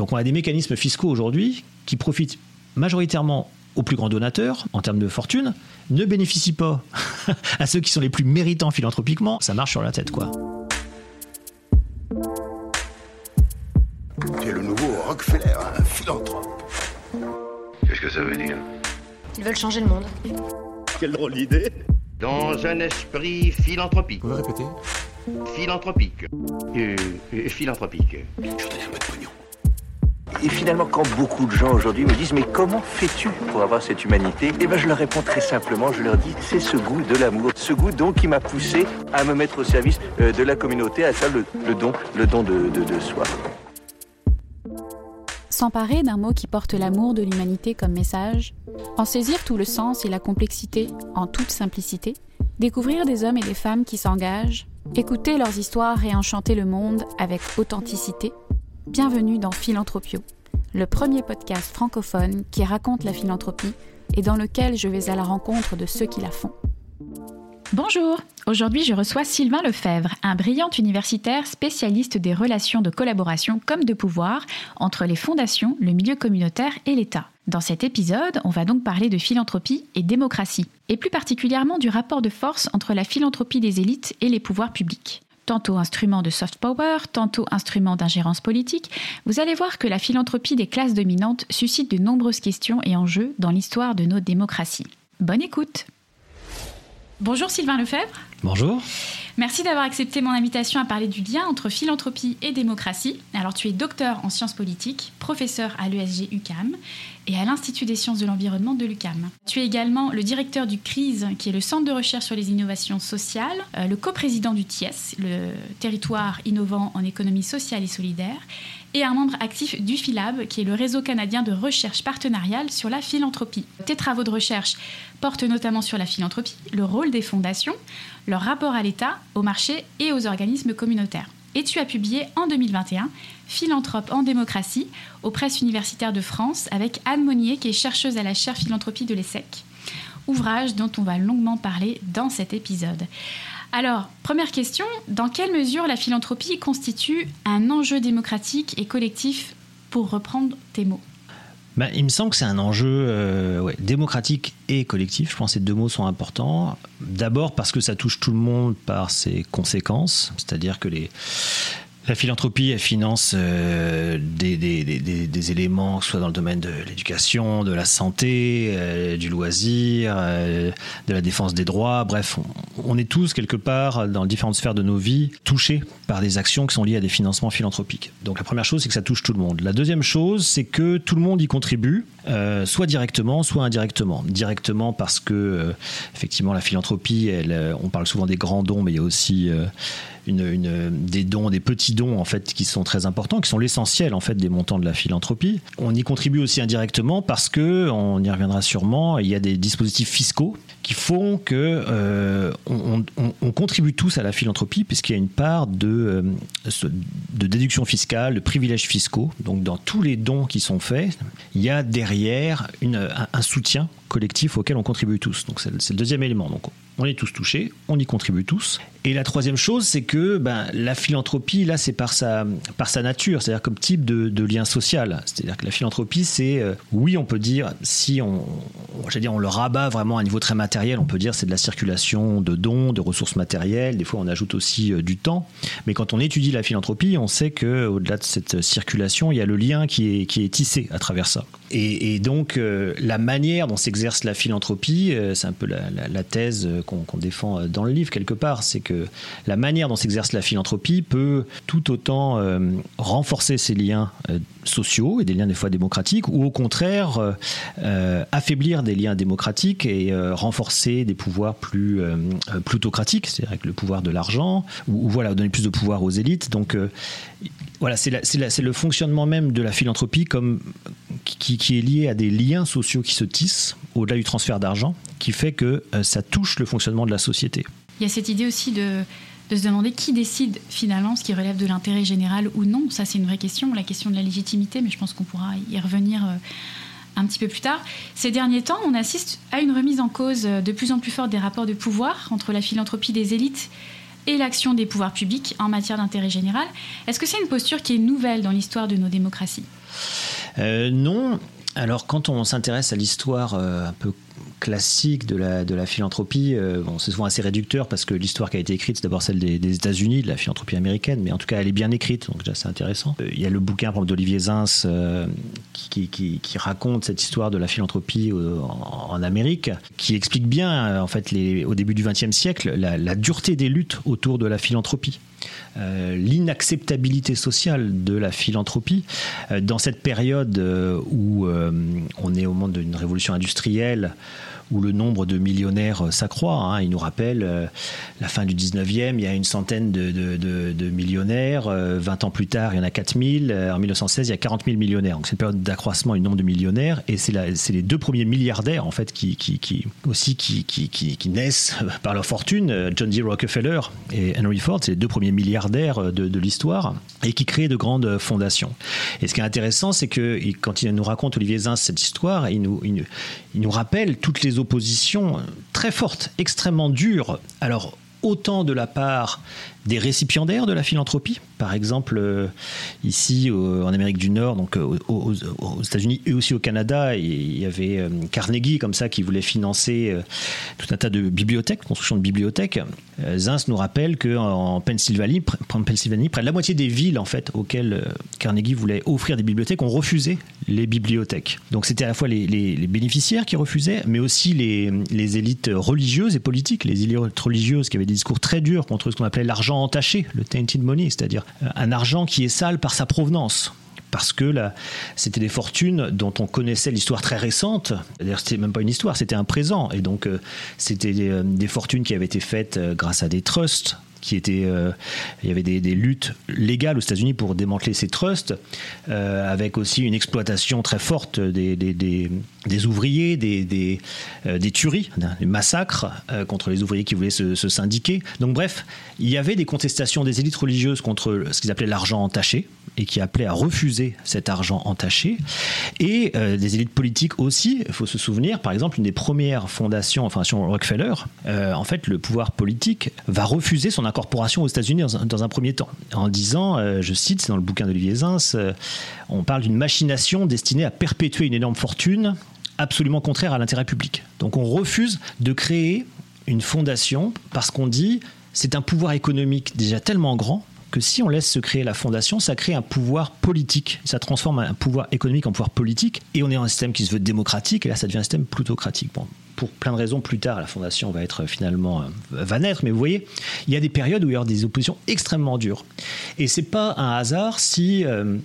Donc on a des mécanismes fiscaux aujourd'hui qui profitent majoritairement aux plus grands donateurs en termes de fortune, ne bénéficient pas à ceux qui sont les plus méritants philanthropiquement. Ça marche sur la tête, quoi. C'est le nouveau Rockefeller, un philanthrope. Qu'est-ce que ça veut dire? Ils veulent changer le monde. Quelle drôle d'idée Dans un esprit philanthropique. Vous répétez Philanthropique. Euh, euh, philanthropique. Je vous donne un peu de pognon. Et finalement, quand beaucoup de gens aujourd'hui me disent mais comment fais-tu pour avoir cette humanité? Eh ben, je leur réponds très simplement. Je leur dis c'est ce goût de l'amour, ce goût donc qui m'a poussé à me mettre au service euh, de la communauté, à faire le, don, de soi. S'emparer d'un mot qui porte l'amour de l'humanité comme message, en saisir tout le sens et la complexité en toute simplicité, découvrir des hommes et des femmes qui s'engagent, écouter leurs histoires et enchanter le monde avec authenticité. Bienvenue dans Philanthropio, le premier podcast francophone qui raconte la philanthropie et dans lequel je vais à la rencontre de ceux qui la font. Bonjour, aujourd'hui je reçois Sylvain Lefebvre, un brillant universitaire spécialiste des relations de collaboration comme de pouvoir entre les fondations, le milieu communautaire et l'État. Dans cet épisode, on va donc parler de philanthropie et démocratie, et plus particulièrement du rapport de force entre la philanthropie des élites et les pouvoirs publics. Tantôt instrument de soft power, tantôt instrument d'ingérence politique, vous allez voir que la philanthropie des classes dominantes suscite de nombreuses questions et enjeux dans l'histoire de nos démocraties. Bonne écoute Bonjour Sylvain Lefebvre. Bonjour. Merci d'avoir accepté mon invitation à parler du lien entre philanthropie et démocratie. Alors tu es docteur en sciences politiques, professeur à l'ESG UCAM et à l'Institut des sciences de l'environnement de l'UCAM. Tu es également le directeur du CRISE, qui est le Centre de recherche sur les innovations sociales, euh, le coprésident du TIES, le territoire innovant en économie sociale et solidaire, et un membre actif du PhilAb, qui est le réseau canadien de recherche partenariale sur la philanthropie. Tes travaux de recherche portent notamment sur la philanthropie, le rôle des fondations, leur rapport à l'État, au marché et aux organismes communautaires. Et tu as publié en 2021 Philanthrope en démocratie aux presses universitaires de France avec Anne Monnier, qui est chercheuse à la chaire philanthropie de l'ESSEC, ouvrage dont on va longuement parler dans cet épisode. Alors, première question, dans quelle mesure la philanthropie constitue un enjeu démocratique et collectif pour reprendre tes mots? Ben, il me semble que c'est un enjeu euh, démocratique et collectif. Je pense que ces deux mots sont importants. D'abord parce que ça touche tout le monde par ses conséquences, c'est-à-dire que les, la philanthropie, elle finance euh, des, des, des, des, éléments, soit dans le domaine de l'éducation, de la santé, euh, du loisir, euh, de la défense des droits. Bref, on, on, est tous, quelque part, dans différentes sphères de nos vies, touchés par des actions qui sont liées à des financements philanthropiques. Donc la première chose, c'est que ça touche tout le monde. La deuxième chose, c'est que tout le monde y contribue, soit directement, soit indirectement. Directement parce que, effectivement, la philanthropie, elle, on parle souvent des grands dons, mais il y a aussi des dons, des petits dons en fait qui sont très importants, qui sont l'essentiel en fait des montants de la philanthropie. On y contribue aussi indirectement parce que, on y reviendra sûrement, il y a des dispositifs fiscaux qui font que euh, on, on, on, contribue tous à la philanthropie puisqu'il y a une part de, euh, de déduction fiscale, de privilèges fiscaux. Donc dans tous les dons qui sont faits, il y a un, soutien collectif auquel on contribue tous. Donc c'est le deuxième élément. Donc on est tous touchés, on y contribue tous. Et la troisième chose, c'est que ben, la philanthropie, là, c'est par sa, par sa nature, c'est-à-dire comme type de, lien social. C'est-à-dire que la philanthropie, c'est, euh, oui, on peut dire, si on, dire, on le rabat vraiment à un niveau très matériel, on peut dire c'est de la circulation de dons, de ressources matérielles. Des fois, on ajoute aussi euh, du temps. Mais quand on étudie la philanthropie, on sait que au-delà de cette circulation, il y a le lien qui est, qui est tissé à travers ça. Et, et donc, euh, la manière dont s'exerce la philanthropie, euh, c'est un peu la, la, la thèse qu'on qu défend dans le livre quelque part, c'est que la manière dont s'exerce la philanthropie peut tout autant euh, renforcer ces liens euh, sociaux et des liens des fois démocratiques, ou au contraire euh, affaiblir des liens démocratiques et renforcer des pouvoirs plus plutocratiques, c'est-à-dire avec le pouvoir de l'argent, ou, ou, voilà donner plus de pouvoir aux élites. Donc voilà, c'est le fonctionnement même de la philanthropie qui, est lié à des liens sociaux qui se tissent au-delà du transfert d'argent, qui fait que euh, ça touche le fonctionnement de la société. Il y a cette idée aussi de, se demander qui décide finalement ce qui relève de l'intérêt général ou non. Ça, c'est une vraie question, la question de la légitimité, mais je pense qu'on pourra y revenir. Euh, un petit peu plus tard. Ces derniers temps, on assiste à une remise en cause de plus en plus forte des rapports de pouvoir entre la philanthropie des élites et l'action des pouvoirs publics en matière d'intérêt général. Est-ce que c'est une posture qui est nouvelle dans l'histoire de nos démocraties? Euh, Non. Alors quand on s'intéresse à l'histoire euh, un peu classique de la, de la philanthropie. Euh, bon, c'est souvent assez réducteur parce que l'histoire qui a été écrite, c'est d'abord celle des, États-Unis, de la philanthropie américaine, mais en tout cas, elle est bien écrite, donc déjà c'est intéressant. Euh, il y a le bouquin d'Olivier Zins euh, qui, qui, raconte cette histoire de la philanthropie en, Amérique, qui explique bien, en fait, au début du XXe siècle, la, dureté des luttes autour de la philanthropie. L'inacceptabilité sociale de la philanthropie dans cette période où on est au moment d'une révolution industrielle où le nombre de millionnaires euh, s'accroît. Hein. Il nous rappelle euh, la fin du 19e, il y a une centaine de, millionnaires. 20 euh, ans plus tard, il y en a 4000. En 1916, il y a 40 000 millionnaires. Donc c'est une période d'accroissement du nombre de millionnaires. Et c'est les deux premiers milliardaires, en fait, qui, aussi qui, naissent par leur fortune. John D. Rockefeller et Henry Ford, c'est les deux premiers milliardaires de, l'histoire et qui créent de grandes fondations. Et ce qui est intéressant, c'est que quand il nous raconte, Olivier Zins, cette histoire, il nous, il nous rappelle toutes les oppositions très fortes, extrêmement dures. Alors, autant de la part des récipiendaires de la philanthropie. Par exemple, euh, ici en Amérique du Nord, donc euh, aux, États-Unis et aussi au Canada, il y avait euh, Carnegie comme ça qui voulait financer tout un tas de bibliothèques, construction de bibliothèques. Zins nous rappelle Pennsylvanie, en Pennsylvanie, près de la moitié des villes en fait auxquelles Carnegie voulait offrir des bibliothèques ont refusé les bibliothèques. Donc c'était à la fois les, bénéficiaires qui refusaient, mais aussi les élites religieuses et politiques, les élites religieuses qui avaient des discours très durs contre ce qu'on appelait l'argent entaché, le tainted money, c'est-à-dire euh, un argent qui est sale par sa provenance parce que là, c'était des fortunes dont on connaissait l'histoire très récente. D'ailleurs, c'était même pas une histoire, c'était un présent. Et donc, euh, c'était euh, des, fortunes qui avaient été faites grâce à des trusts qui étaient, il y avait des, luttes légales aux États-Unis pour démanteler ces trusts, avec aussi une exploitation très forte des, des ouvriers, des, des, euh, des tueries, des massacres euh, contre les ouvriers qui voulaient se, syndiquer. Donc bref, il y avait des contestations des élites religieuses contre ce qu'ils appelaient l'argent entaché et qui appelaient à refuser cet argent entaché. Et euh, des élites politiques aussi, il faut se souvenir, par exemple, une des premières fondations, enfin, Rockefeller, en fait, le pouvoir politique va refuser son incorporation aux États-Unis dans, dans, un premier temps, en disant, je cite, c'est dans le bouquin d'Olivier Zins, on parle d'une machination destinée à perpétuer une énorme fortune absolument contraire à l'intérêt public. Donc on refuse de créer une fondation parce qu'on dit c'est un pouvoir économique déjà tellement grand que si on laisse se créer la fondation, ça crée un pouvoir politique. Ça transforme un pouvoir économique en pouvoir politique. Et on est dans un système qui se veut démocratique, et là, ça devient un système plutocratique. Pour plein de raisons, plus tard, la fondation va être finalement, euh, va naître. Mais vous voyez, il y a des périodes où il y aura des oppositions extrêmement dures. Et c'est pas un hasard si euh,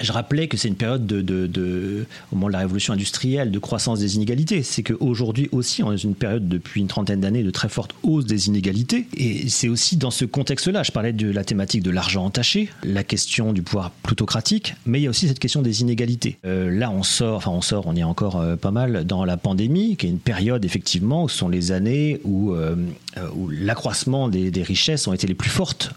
je rappelais que c'est une période de, au moment de la révolution industrielle, de croissance des inégalités. C'est qu'aujourd'hui aussi, on est dans une période depuis une trentaine d'années de très forte hausse des inégalités. Et c'est aussi dans ce contexte-là, je parlais de la thématique de l'argent entaché, la question du pouvoir plutocratique, mais il y a aussi cette question des inégalités. Euh, là, on sort, enfin on sort, on est encore euh, pas mal dans la pandémie, qui est une période effectivement où ce sont les années où, euh, où l'accroissement des, richesses ont été les plus fortes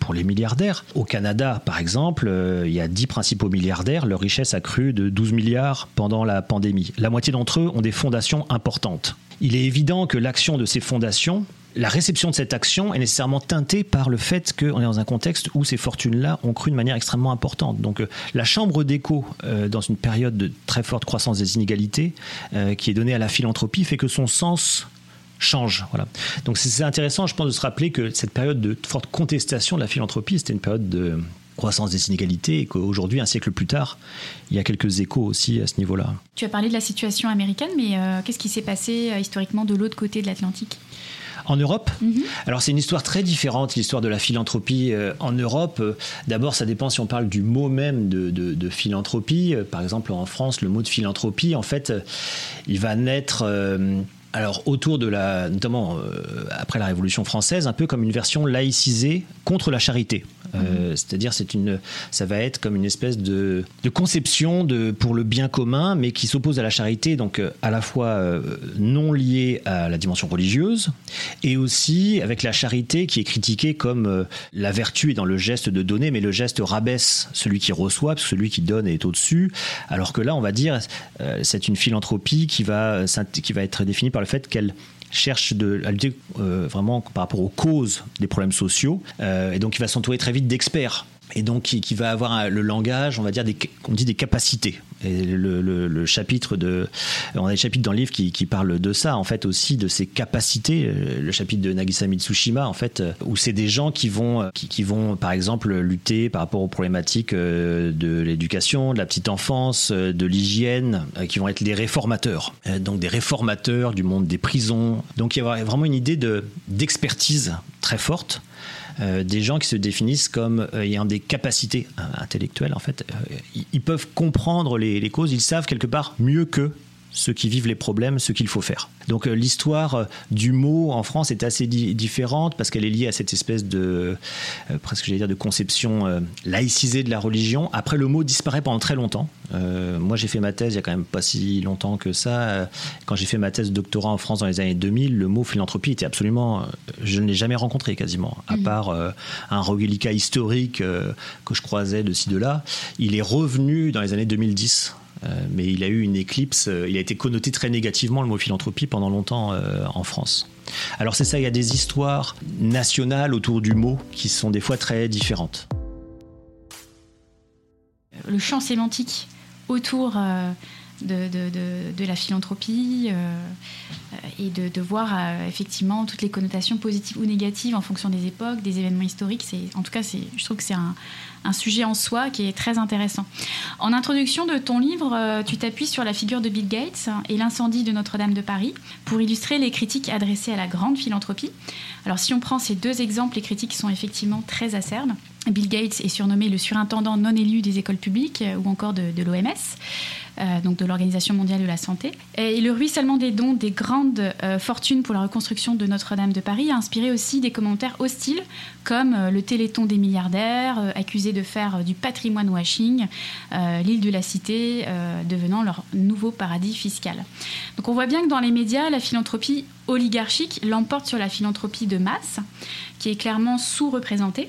pour les milliardaires. Au Canada, par exemple, il y a dix principaux milliardaires, leur richesse a cru de 12 milliards pendant la pandémie. La moitié d'entre eux ont des fondations importantes. Il est évident que l'action de ces fondations, la réception de cette action est nécessairement teintée par le fait qu'on est dans un contexte où ces fortunes-là ont cru de manière extrêmement importante. Donc euh, la chambre d'écho, euh, dans une période de très forte croissance des inégalités, euh, qui est donnée à la philanthropie, fait que son sens change. Voilà. Donc c'est intéressant, je pense, de se rappeler que cette période de forte contestation de la philanthropie, c'était une période de croissance des inégalités et qu'aujourd'hui, un siècle plus tard, il y a quelques échos aussi à ce niveau-là. Tu as parlé de la situation américaine, mais euh, qu'est-ce qui s'est passé euh, historiquement de l'autre côté de l'Atlantique? En Europe? Mhm. Alors c'est une histoire très différente, l'histoire de la philanthropie euh, en Europe. D'abord, ça dépend si on parle du mot même de, de philanthropie. par exemple, en France, le mot de philanthropie, en fait, il va naître alors autour de la, notamment euh, après la Révolution française, un peu comme une version laïcisée contre la charité. Euh. C'est-à-dire, c'est une, ça va être comme une espèce de, conception de pour le bien commun, mais qui s'oppose à la charité, donc euh, à la fois non liée à la dimension religieuse, et aussi avec la charité qui est critiquée comme la vertu est dans le geste de donner, mais le geste rabaisse celui qui reçoit, parce que celui qui donne est au-dessus. Alors que là, on va dire, c'est une philanthropie qui va, qui va être définie par le fait qu'elle cherche de, à euh, vraiment par rapport aux causes des problèmes sociaux. Euh, et donc, il va s'entourer très vite d'experts et donc qui, va avoir le langage, on va dire, des, dit des capacités. Et le, chapitre de, on a des chapitres dans le livre qui, parlent de ça, en fait aussi de ces capacités. Le chapitre de Nagisa Mitsushima, en fait, où c'est des gens qui vont, qui, qui, vont, par exemple, lutter par rapport aux problématiques de l'éducation, de la petite enfance, de l'hygiène, qui vont être des réformateurs. Donc des réformateurs du monde des prisons. Donc il y a vraiment une idée de d'expertise très forte. Euh, des gens qui se définissent comme euh, ayant des capacités euh, intellectuelles, en fait. ils, peuvent comprendre les, les, causes, ils savent quelque part mieux que ceux qui vivent les problèmes, ce qu'il faut faire. Donc euh, l'histoire euh, du mot en France est assez di différente parce qu'elle est liée à cette espèce de euh, presque j'allais dire de conception euh, laïcisée de la religion. Après le mot disparaît pendant très longtemps. Euh, moi j'ai fait ma thèse il y a quand même pas si longtemps que ça. Quand j'ai fait ma thèse de doctorat en France dans les années 2000, le mot philanthropie était absolument je ne l'ai jamais rencontré quasiment à mmh. part un reliquat historique que je croisais de ci de là. Il est revenu dans les années 2010 euh, mais il a eu une éclipse, euh, il a été connoté très négativement le mot philanthropie pendant longtemps euh, en France. Alors c'est ça, il y a des histoires nationales autour du mot qui sont des fois très différentes. Le champ sémantique autour de, la philanthropie euh, et de, voir euh, effectivement toutes les connotations positives ou négatives en fonction des époques, des événements historiques. C'est, en tout cas, je trouve que c'est un, un, sujet en soi qui est très intéressant. En introduction de ton livre, euh, tu t'appuies sur la figure de Bill Gates et l'incendie de Notre-Dame de Paris pour illustrer les critiques adressées à la grande philanthropie. Alors si on prend ces deux exemples, les critiques sont effectivement très acerbes. Bill Gates est surnommé le surintendant non élu des écoles publiques ou encore de, l'OMS euh, donc de l'Organisation mondiale de la santé. Et le ruissellement des dons des grandes euh, fortunes pour la reconstruction de Notre-Dame de Paris a inspiré aussi des commentaires hostiles, comme euh, le Téléthon des milliardaires, euh, accusé de faire euh, du patrimoine washing, l'île de la Cité devenant leur nouveau paradis fiscal. Donc on voit bien que dans les médias, la philanthropie oligarchique l'emporte sur la philanthropie de masse, qui est clairement sous-représentée.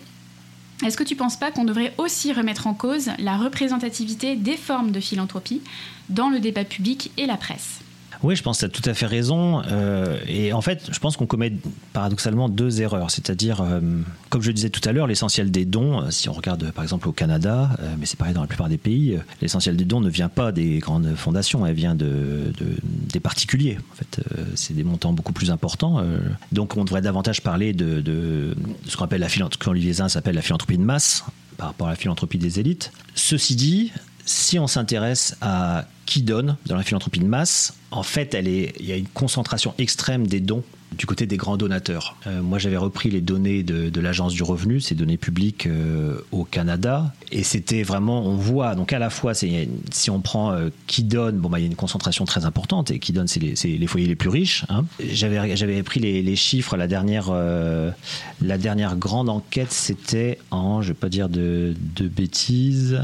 Est-ce que tu ne penses pas qu'on devrait aussi remettre en cause la représentativité des formes de philanthropie dans le débat public et la presse? Oui, je pense que tu as tout à fait raison. Euh, et en fait, je pense qu'on commet paradoxalement deux erreurs. C'est-à-dire, euh, comme je disais tout à l'heure, l'essentiel des dons, euh, si on regarde par exemple au Canada, mais c'est pareil dans la plupart des pays, l'essentiel des dons ne vient pas des grandes fondations, elle vient de, de des particuliers. En fait, c'est des montants beaucoup plus importants. donc on devrait davantage parler de, ce qu'on appelle la philanthropie, la philanthropie de masse par rapport à la philanthropie des élites. Ceci dit, si on s'intéresse à qui donne dans la philanthropie de masse, en fait, elle est, il y a une concentration extrême des dons du côté des grands donateurs. Euh, moi, j'avais repris les données de, de l'Agence du revenu, ces données publiques euh, au Canada, et c'était vraiment, on voit, donc à la fois, si on prend euh, qui donne, bon, bah, il y a une concentration très importante, et qui donne, c'est les, les, foyers les plus riches. Hein. J'avais, pris les, les, chiffres, la dernière, la dernière grande enquête, c'était en, je ne vais pas dire de, de bêtises,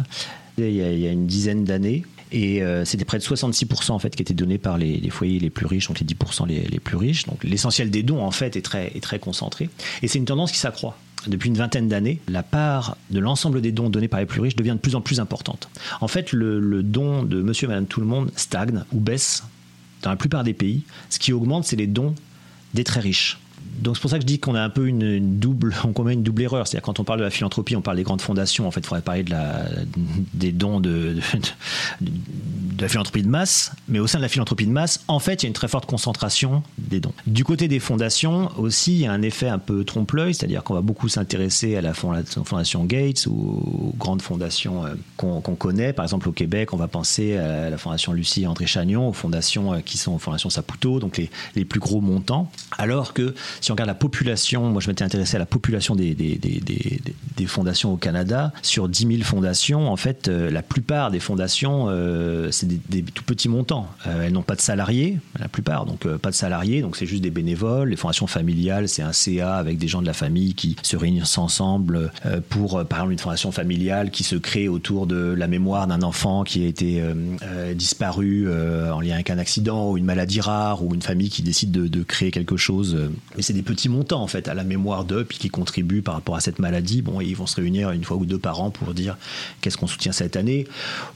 il y, a, une dizaine d'années. Et euh, c'était près de 66% en fait qui étaient donnés par les, foyers les plus riches, donc les 10% les, plus riches. Donc l'essentiel des dons est très, est très concentré. Et c'est une tendance qui s'accroît. Depuis une vingtaine d'années, la part de l'ensemble des dons donnés par les plus riches devient de plus en plus importante. En fait, le, le don de monsieur et madame tout le monde stagne ou baisse dans la plupart des pays. Ce qui augmente, c'est les dons des très riches donc c'est pour ça que je dis qu'on a un peu une, double, on commet une double erreur. C'est-à-dire quand on parle de la philanthropie, on parle des grandes fondations. En fait, il faudrait parler de la, des dons de, de, la philanthropie de masse. Mais au sein de la philanthropie de masse, en fait, il y a une très forte concentration des dons. Du côté des fondations aussi, il y a un effet un peu trompe-l'œil, c'est-à-dire qu'on va beaucoup s'intéresser à la fondation Gates ou aux grandes fondations euh, qu'on qu connaît. Par exemple, au Québec, on va penser à la fondation Lucie et André Chagnon, aux fondations euh, qui sont aux fondations Saputo, donc les, les plus gros montants. Alors que si on regarde la population, moi je m'étais intéressé à la population des, des, des, des, fondations au Canada, sur 10 000 fondations, en fait, euh, la plupart des fondations, euh, c'est des, tout petits montants. Euh, elles n'ont pas de salariés, la plupart, donc pas de salariés, donc c'est juste des bénévoles. Les fondations familiales, c'est un CA avec des gens de la famille qui se réunissent ensemble pour, par exemple, une fondation familiale qui se crée autour de la mémoire d'un enfant qui a été disparu en lien avec un accident ou une maladie rare ou une famille qui décide de, de créer quelque chose. Mais c'est petits montants en fait à la mémoire d'eux, puis qui contribuent par rapport à cette maladie. Bon, ils vont se réunir une fois ou deux par an pour dire qu'est-ce qu'on soutient cette année.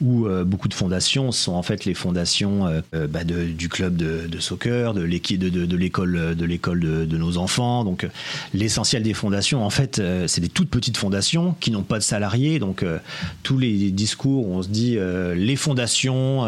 Ou euh, beaucoup de fondations sont en fait les fondations euh, euh, bah, du club de, soccer, de l'équipe de, l'école de l'école de, de nos enfants. Donc l'essentiel des fondations, en fait, c'est des toutes petites fondations qui n'ont pas de salariés. Donc tous les discours on se dit les fondations,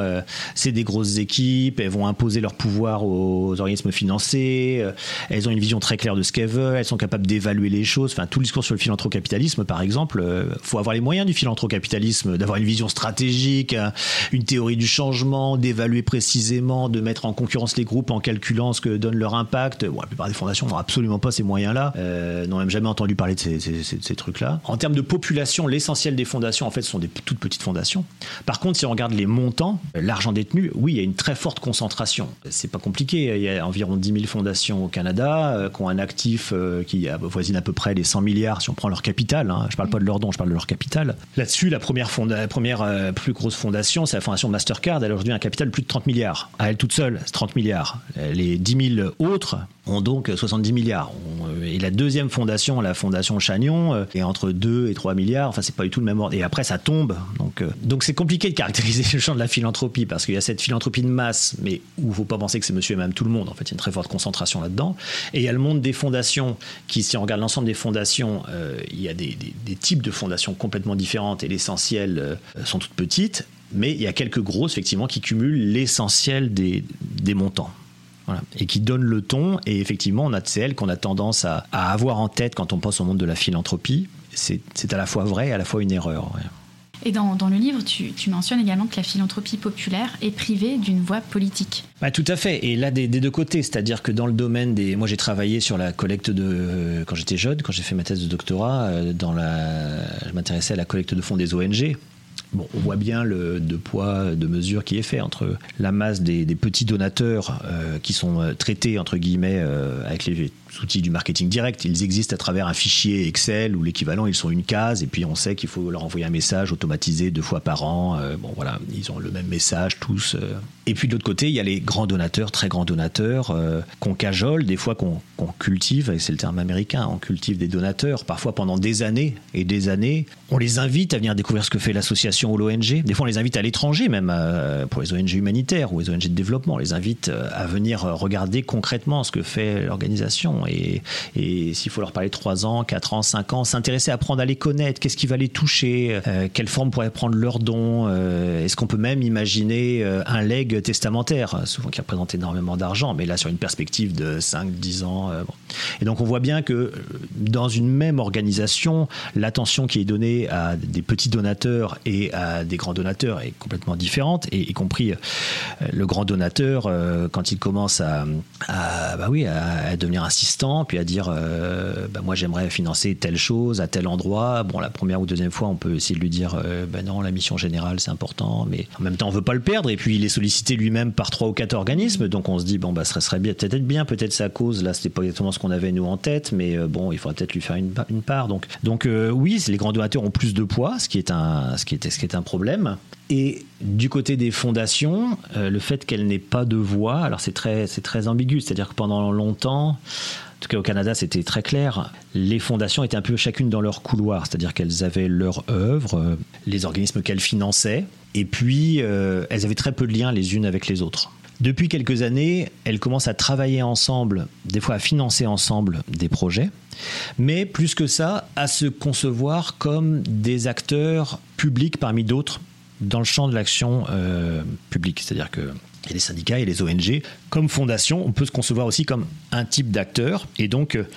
c'est des grosses équipes, elles vont imposer leur pouvoir aux organismes financés, euh, elles ont une vision très claire de ce qu'elles veulent, elles sont capables d'évaluer les choses. Enfin, tout le discours sur le philanthrocapitalisme, par exemple, euh, faut avoir les moyens du philanthrocapitalisme, d'avoir une vision stratégique, hein, une théorie du changement, d'évaluer précisément, de mettre en concurrence les groupes en calculant ce que donne leur impact. Bon, la plupart des fondations n'ont absolument pas ces moyens-là, euh, n'ont même jamais entendu parler de ces, ces- trucs-là. En termes de population, l'essentiel des fondations, en fait, sont des toutes petites fondations. Par contre, si on regarde les montants, l'argent détenu, oui, il y a une très forte concentration. C'est pas compliqué. Il y a environ 10 000 fondations au Canada euh, qui ont un actif euh, qui avoisine à peu près les 100 milliards si on prend leur capital. Hein. Je parle pas de leur don, je parle de leur capital. Là-dessus, la première, la première euh, plus grosse fondation, c'est la fondation Mastercard. Elle a aujourd'hui un capital de plus de 30 milliards. À elle toute seule, c'est 30 milliards. Les 10 000 autres ont donc 70 milliards. Et la deuxième fondation, la fondation Chagnon, euh, est entre 2 et 3 milliards. Enfin, c'est pas du tout le même ordre. Et après, ça tombe. Donc, euh, donc c'est compliqué de caractériser le champ de la philanthropie parce qu'il y a cette philanthropie de masse, mais où il faut pas penser que c'est monsieur et madame tout le monde. En fait, il y a une très forte concentration là-dedans. Et il y a le monde des fondations qui, si on regarde l'ensemble des fondations, euh, il y a des, types de fondations complètement différentes et l'essentiel sont toutes petites. Mais il y a quelques grosses, effectivement, qui cumulent l'essentiel des montants. Voilà. Et qui donnent le ton. Et effectivement, on a de celles qu'on a tendance à, à avoir en tête quand on pense au monde de la philanthropie. C'est c'est à la fois vrai et à la fois une erreur. ouais. Et dans, dans le livre, tu, tu mentionnes également que la philanthropie populaire est privée d'une voie politique. Bah, tout à fait. Et là, des, des deux côtés. C'est-à-dire que dans le domaine des. Moi, j'ai travaillé sur la collecte de. euh, Quand j'étais jeune, quand j'ai fait ma thèse de doctorat, euh, dans la... je m'intéressais à la collecte de fonds des ONG. On voit bien le de poids, de mesure qui est fait entre la masse des, des petits donateurs euh, qui sont euh, traités, entre guillemets, euh, avec les outils du marketing direct. Ils existent à travers un fichier Excel ou l'équivalent, ils sont une case, et puis on sait qu'il faut leur envoyer un message automatisé deux fois par an. Euh, bon, voilà, ils ont le même message tous. euh. Et puis de l'autre côté, il y a les grands donateurs, très grands donateurs, euh, qu'on cajole, des fois qu'on cultive, et c'est le terme américain, on cultive des donateurs, parfois pendant des années et des années. On les invite à venir découvrir ce que fait l'association ou l'ONG. Des fois, on les invite à l'étranger, même pour les ONG humanitaires ou les ONG de développement. On les invite à venir regarder concrètement ce que fait l'organisation. Et, s'il faut leur parler 3 ans, 4 ans, 5 ans, s'intéresser, apprendre à les connaître, qu'est-ce qui va les toucher, euh, quelle forme pourrait prendre leur don, euh, est-ce qu'on peut même imaginer euh, un leg testamentaire, souvent qui représente énormément d'argent, mais là sur une perspective de 5, 10 ans. Et donc on voit bien que dans une même organisation, l'attention qui est donnée à des petits donateurs et à des grands donateurs est complètement différente, y compris le grand donateur, quand il commence à, à, bah oui, à, à devenir assistant, puis à dire euh, bah moi j'aimerais financer telle chose à tel endroit. Bon, la première ou deuxième fois, on peut essayer de lui dire bah non, la mission générale c'est important, mais en même temps on veut pas le perdre, et puis il est sollicité lui-même par trois ou quatre organismes, donc on se dit bon bah ce serait peut-être bien, peut-être sa cause, là c'était pas exactement ce qu'on avait nous en tête, mais euh, bon il faudrait peut-être lui faire une, une part. Donc, donc oui, les grands donateurs ont plus de poids, ce qui est un, ce qui est, ce qui est un problème. Et du côté des fondations, le fait qu'elles n'aient pas de voix, alors c'est très, c'est très ambigu, c'est-à-dire que pendant longtemps, en tout cas au Canada, c'était très clair. Les fondations étaient un peu chacune dans leur couloir, c'est-à-dire qu'elles avaient leur œuvre, euh, les organismes qu'elles finançaient, et puis euh, elles avaient très peu de liens les unes avec les autres. Depuis quelques années, elles commencent à travailler ensemble, des fois à financer ensemble des projets, mais plus que ça, à se concevoir comme des acteurs publics parmi d'autres dans le champ de l'action euh, publique. C'est-à-dire que a les syndicats et les ONG. Comme fondation, on peut se concevoir aussi comme un type d'acteur. Et donc, euh,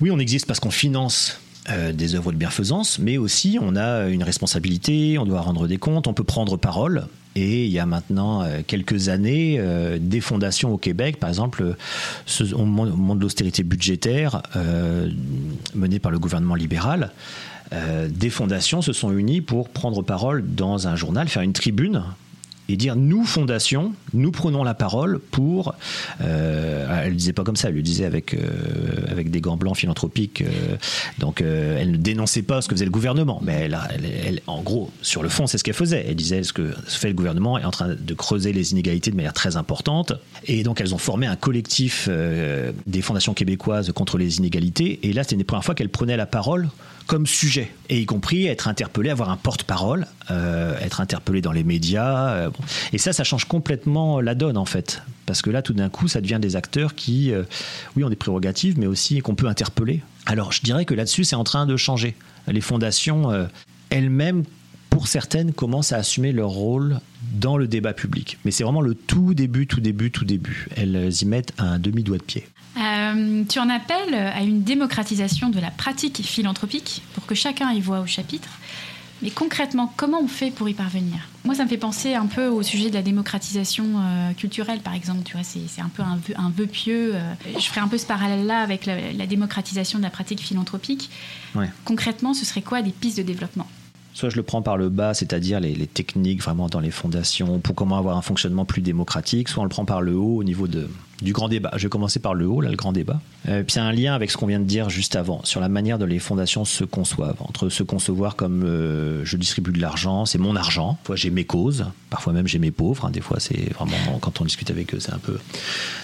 oui, on existe parce qu'on finance euh, des œuvres de bienfaisance, mais aussi on a une responsabilité, on doit rendre des comptes, on peut prendre parole. Et il y a maintenant euh, quelques années, des fondations au Québec, par exemple, au moment, de l'austérité budgétaire menée par le gouvernement libéral, des fondations se sont unies pour prendre parole dans un journal, faire une tribune et dire nous fondation, nous prenons la parole pour. Euh, elle ne disait pas comme ça, elle le disait avec euh, avec des gants blancs philanthropiques. euh, donc euh, elle ne dénonçait pas ce que faisait le gouvernement, mais elle, en gros sur le fond c'est ce qu'elle faisait. Elle disait ce que fait le gouvernement est en train de creuser les inégalités de manière très importante, et donc elles ont formé un collectif des fondations québécoises contre les inégalités. Et là c'était une des premières fois qu'elle prenait la parole comme sujet, et y compris être interpellé, avoir un porte-parole, euh, être interpellé dans les médias. euh. Et ça, ça change complètement la donne en fait, parce que là, tout d'un coup, ça devient des acteurs qui, euh, oui, ont des prérogatives, mais aussi qu'on peut interpeller. Alors, je dirais que là-dessus, c'est en train de changer. Les fondations elles-mêmes, pour certaines, commencent à assumer leur rôle dans le débat public. Mais c'est vraiment le tout début, tout début, tout début. Elles y mettent un demi-doigt de pied. Euh, tu en appelles à une démocratisation de la pratique philanthropique pour que chacun y voit au chapitre. Mais concrètement, comment on fait pour y parvenir? Moi, ça me fait penser un peu au sujet de la démocratisation euh, culturelle, par exemple. Tu vois, c'est un peu un vœu, un vœu pieux. euh. je ferai un peu ce parallèle-là avec la, la démocratisation de la pratique philanthropique. Ouais. Concrètement, ce serait quoi des pistes de développement? Soit je le prends par le bas, c'est-à-dire les, techniques vraiment dans les fondations pour comment avoir un fonctionnement plus démocratique, soit on le prend par le haut au niveau de, du grand débat. Je vais commencer par le haut, là, le grand débat. Euh, puis il y a un lien avec ce qu'on vient de dire juste avant, sur la manière dont les fondations se conçoivent, entre se concevoir comme euh, je distribue de l'argent, c'est mon argent, parfois j'ai mes causes, parfois même j'ai mes pauvres, hein. des fois c'est vraiment, quand on discute avec eux, c'est un peu,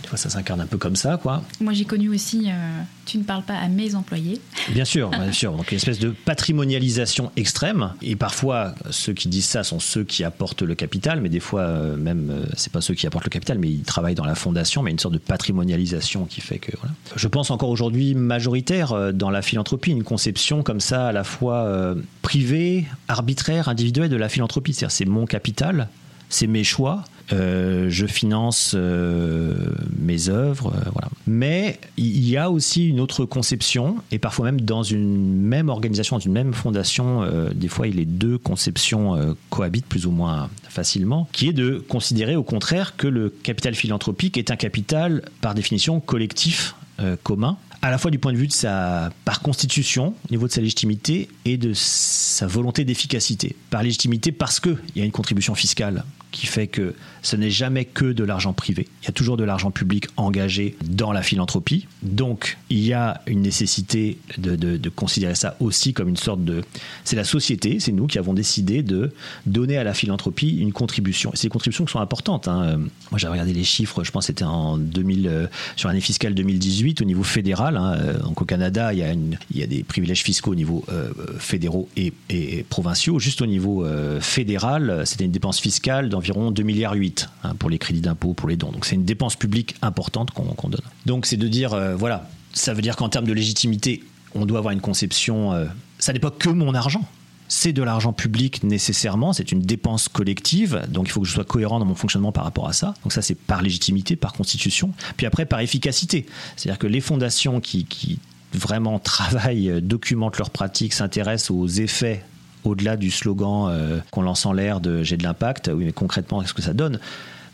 des fois ça s'incarne un peu comme ça, quoi. Moi, j'ai connu aussi euh, tu ne parles pas à mes employés. Bien sûr, bien sûr. Donc une espèce de patrimonialisation extrême. Et parfois, ceux qui disent ça sont ceux qui apportent le capital, mais des fois même c'est pas ceux qui apportent le capital, mais ils travaillent dans la fondation, mais une sorte de patrimonialisation qui fait que. Je pense encore aujourd'hui majoritaire euh, dans la philanthropie, une conception comme ça à la fois euh, privée, arbitraire, individuelle de la philanthropie. C'est-à-dire c'est mon capital, c'est mes choix. Euh, je finance euh, mes œuvres, euh, voilà. Mais il y a aussi une autre conception, et parfois même dans une même organisation, dans une même fondation, des fois les deux conceptions cohabitent plus ou moins facilement, qui est de considérer au contraire que le capital philanthropique est un capital par définition collectif, commun, à la fois du point de vue de sa, par constitution, au niveau de sa légitimité et de sa volonté d'efficacité. Par légitimité parce qu'il y a une contribution fiscale qui fait que ce n'est jamais que de l'argent privé. Il y a toujours de l'argent public engagé dans la philanthropie. Donc, il y a une nécessité de, de- considérer ça aussi comme une sorte de... C'est la société, c'est nous qui avons décidé de donner à la philanthropie une contribution. Et des contributions qui sont importantes. hein. Moi, j'ai regardé les chiffres, je pense que c'était en 2000, euh, sur l'année fiscale 2018 au niveau fédéral. hein. Euh, Donc, au Canada, il y a, il y a des privilèges fiscaux au niveau euh, fédéraux et, et provinciaux. Juste au niveau euh, fédéral, c'était une dépense fiscale d'environ 2 milliards 8 hein, pour les crédits d'impôt, pour les dons. Donc c'est une dépense publique importante qu'on qu'on donne. Donc c'est de dire, euh, voilà, ça veut dire qu'en termes de légitimité, on doit avoir une conception, euh, ça n'est pas que mon argent. C'est de l'argent public nécessairement, c'est une dépense collective, donc il faut que je sois cohérent dans mon fonctionnement par rapport à ça. Donc ça c'est par légitimité, par constitution, puis après par efficacité. C'est-à-dire que les fondations qui, qui vraiment travaillent, euh, documentent leurs pratiques, s'intéressent aux effets au-delà du slogan euh, qu'on lance en l'air de j'ai de l'impact, oui mais concrètement qu'est-ce que ça donne?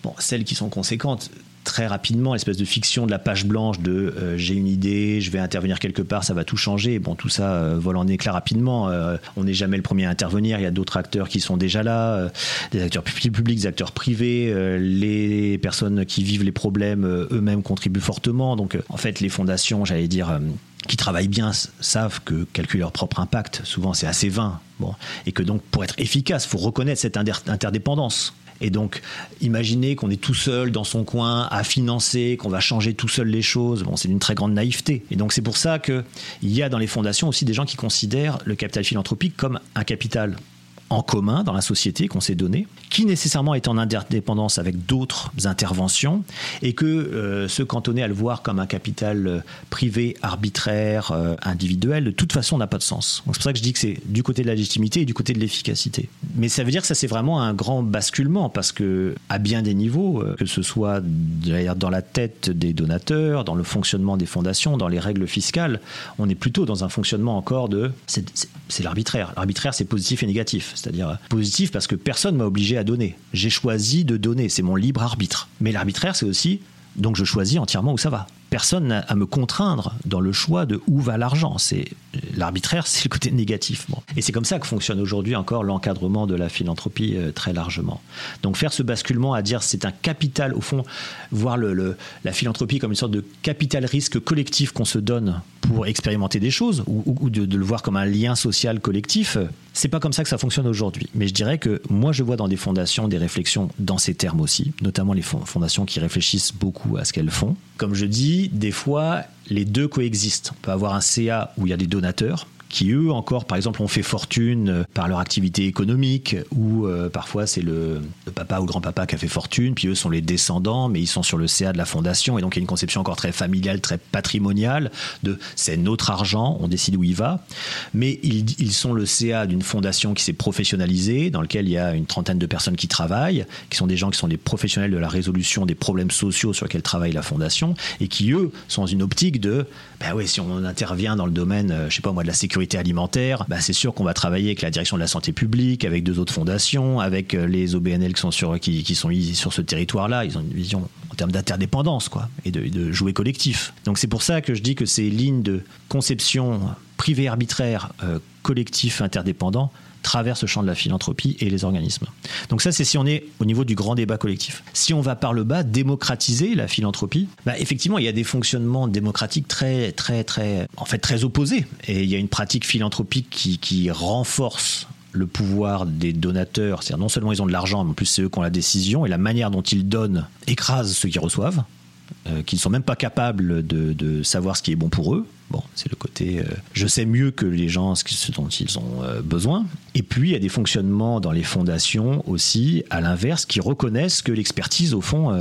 Bon, celles qui sont conséquentes, très rapidement, l'espèce de fiction de la page blanche de euh, j'ai une idée, je vais intervenir quelque part, ça va tout changer. Bon, tout ça euh, vole en éclats rapidement. On n'est jamais le premier à intervenir. Il y a d'autres acteurs qui sont déjà là, des acteurs pu- publics, des acteurs privés. les personnes qui vivent les problèmes eux-mêmes contribuent fortement. Donc, en fait, les fondations, j'allais dire. Qui travaillent bien savent que calculer leur propre impact, souvent c'est assez vain. Et que donc pour être efficace, il faut reconnaître cette interdépendance. Et donc, imaginer qu'on est tout seul dans son coin à financer, qu'on va changer tout seul les choses, bon, c'est d'une très grande naïveté. Et donc, c'est pour ça qu'il y a dans les fondations aussi des gens qui considèrent le capital philanthropique comme un capital en commun dans la société qu'on s'est donné, qui nécessairement est en interdépendance avec d'autres interventions, et que euh, se cantonner à le voir comme un capital euh, privé, arbitraire, euh, individuel, de toute façon n'a pas de sens. C'est pour ça que je dis que c'est du côté de la légitimité et du côté de l'efficacité. Mais ça veut dire que ça c'est vraiment un grand basculement, parce que à bien des niveaux, euh, que ce soit dans la tête des donateurs, dans le fonctionnement des fondations, dans les règles fiscales, on est plutôt dans un fonctionnement encore de... c'est l'arbitraire. L'arbitraire c'est positif et négatif. C'est-à-dire positif parce que personne m'a obligé à donner. J'ai choisi de donner, c'est mon libre arbitre. Mais l'arbitraire, c'est aussi, donc je choisis entièrement où ça va. personne n'a à me contraindre dans le choix de où va l'argent. C'est l'arbitraire, c'est le côté négatif. Et c'est comme ça que fonctionne aujourd'hui encore l'encadrement de la philanthropie euh, très largement. Donc faire ce basculement à dire c'est un capital, au fond, voir la philanthropie comme une sorte de capital risque collectif qu'on se donne pour expérimenter des choses, ou, de, le voir comme un lien social collectif, c'est pas comme ça que ça fonctionne aujourd'hui. Mais je dirais que moi, je vois dans des fondations des réflexions dans ces termes aussi, notamment les fon- fondations qui réfléchissent beaucoup à ce qu'elles font. Comme je dis, des fois, les deux coexistent. On peut avoir un CA où il y a des donateurs qui eux encore, par exemple, ont fait fortune euh, par leur activité économique, ou euh, parfois c'est le, papa ou grand-papa qui a fait fortune, puis eux sont les descendants, mais ils sont sur le CA de la fondation, et donc il y a une conception encore très familiale, très patrimoniale, de c'est notre argent, on décide où il va, mais ils, ils sont le CA d'une fondation qui s'est professionnalisée, dans lequel il y a une trentaine de personnes qui travaillent, qui sont des gens qui sont des professionnels de la résolution des problèmes sociaux sur lesquels travaille la fondation, et qui eux sont dans une optique de, ben oui, si on intervient dans le domaine, euh, je sais pas moi, de la sécurité alimentaire, ben c'est sûr qu'on va travailler avec la direction de la santé publique, avec deux autres fondations, avec euh, les OBNL qui sont sur, sur ce territoire-là. Ils ont une vision en termes d'interdépendance, quoi, et de, de jouer collectif. Donc c'est pour ça que je dis que ces lignes de conception privée arbitraire, euh, collectif interdépendant, traversent le champ de la philanthropie et les organismes. Donc ça, c'est si on est au niveau du grand débat collectif. Si on va par le bas, démocratiser la philanthropie, bah, effectivement, il y a des fonctionnements démocratiques très, très, très, en fait, très opposés. Et il y a une pratique philanthropique qui, qui renforce le pouvoir des donateurs, c'est-à-dire non seulement ils ont de l'argent, mais en plus c'est eux qui ont la décision, et la manière dont ils donnent écrase ceux qui reçoivent, euh, qui ne sont même pas capables de, savoir ce qui est bon pour eux. Bon, c'est le côté euh, je sais mieux que les gens ce, dont ils ont euh, besoin. Et puis il y a des fonctionnements dans les fondations aussi, à l'inverse, qui reconnaissent que l'expertise, au fond,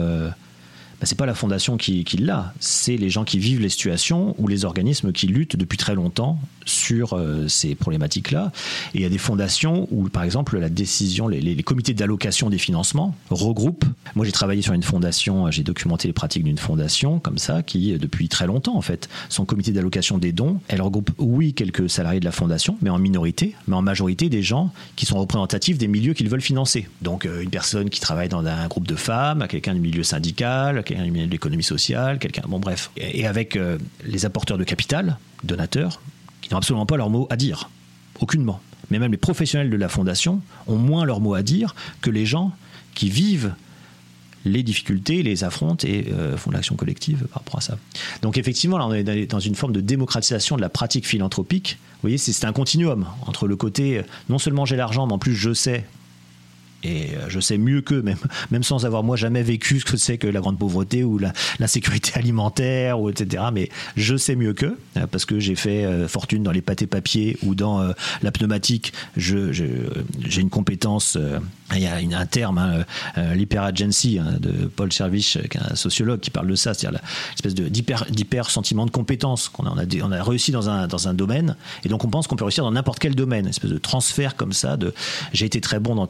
bah, c'est pas la fondation qui, l'a, c'est les gens qui vivent les situations ou les organismes qui luttent depuis très longtemps sur euh, ces problématiques-là. Et il y a des fondations où, par exemple, la décision, les comités d'allocation des financements regroupent. Moi, j'ai travaillé sur une fondation, j'ai documenté les pratiques d'une fondation comme ça, qui, euh, depuis très longtemps, en fait, son comité d'allocation des dons, elle regroupe, oui, quelques salariés de la fondation, mais en minorité, mais en majorité des gens qui sont représentatifs des milieux qu'ils veulent financer. Donc, euh, une personne qui travaille dans un groupe de femmes, quelqu'un du milieu syndical, quelqu'un de l'économie sociale, quelqu'un, bon, bref. Et, avec euh, les apporteurs de capital, donateurs, qui n'ont absolument pas leur mot à dire. Aucunement. Mais même les professionnels de la fondation ont moins leur mot à dire que les gens qui vivent les difficultés, les affrontent et euh, font de l'action collective par rapport à ça. Donc effectivement, là, on est dans- une forme de démocratisation de la pratique philanthropique. Vous voyez, c'est c'est un continuum entre le côté, euh, non seulement j'ai l'argent, mais en plus je sais et euh, je sais mieux qu'eux, même, même sans avoir moi jamais vécu ce que c'est que la grande pauvreté ou la, l'insécurité alimentaire, ou etc. Mais je sais mieux qu'eux, euh, parce que j'ai fait euh, fortune dans les pâtés papier ou dans la pneumatique. Je, je- j'ai une compétence, il y a une- un terme, hein, l'hyperagency hein, de Paul Servich, qui est un sociologue qui parle de ça, c'est-à-dire l'espèce de, d'hyper, d'hyper sentiment de compétence qu'on a, on a, on a réussi dans un, dans un domaine, et donc on pense qu'on peut réussir dans n'importe quel domaine, une espèce de transfert comme ça, de j'ai été très bon dans,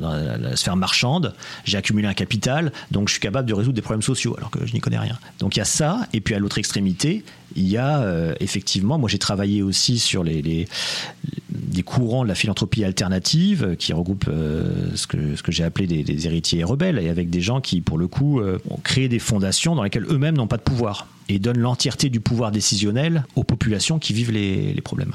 dans la, sphère marchande, j'ai accumulé un capital, donc je suis capable de résoudre des problèmes sociaux, alors que je n'y connais rien. Donc il y a ça, et puis à l'autre extrémité, il y a euh, effectivement, moi j'ai travaillé aussi sur les, courants de la philanthropie alternative euh, qui regroupent euh, ce que, j'ai appelé des, héritiers rebelles et avec des gens qui, pour le coup, ont créé des fondations dans lesquelles eux-mêmes n'ont pas de pouvoir et donnent l'entièreté du pouvoir décisionnel aux populations qui vivent les problèmes.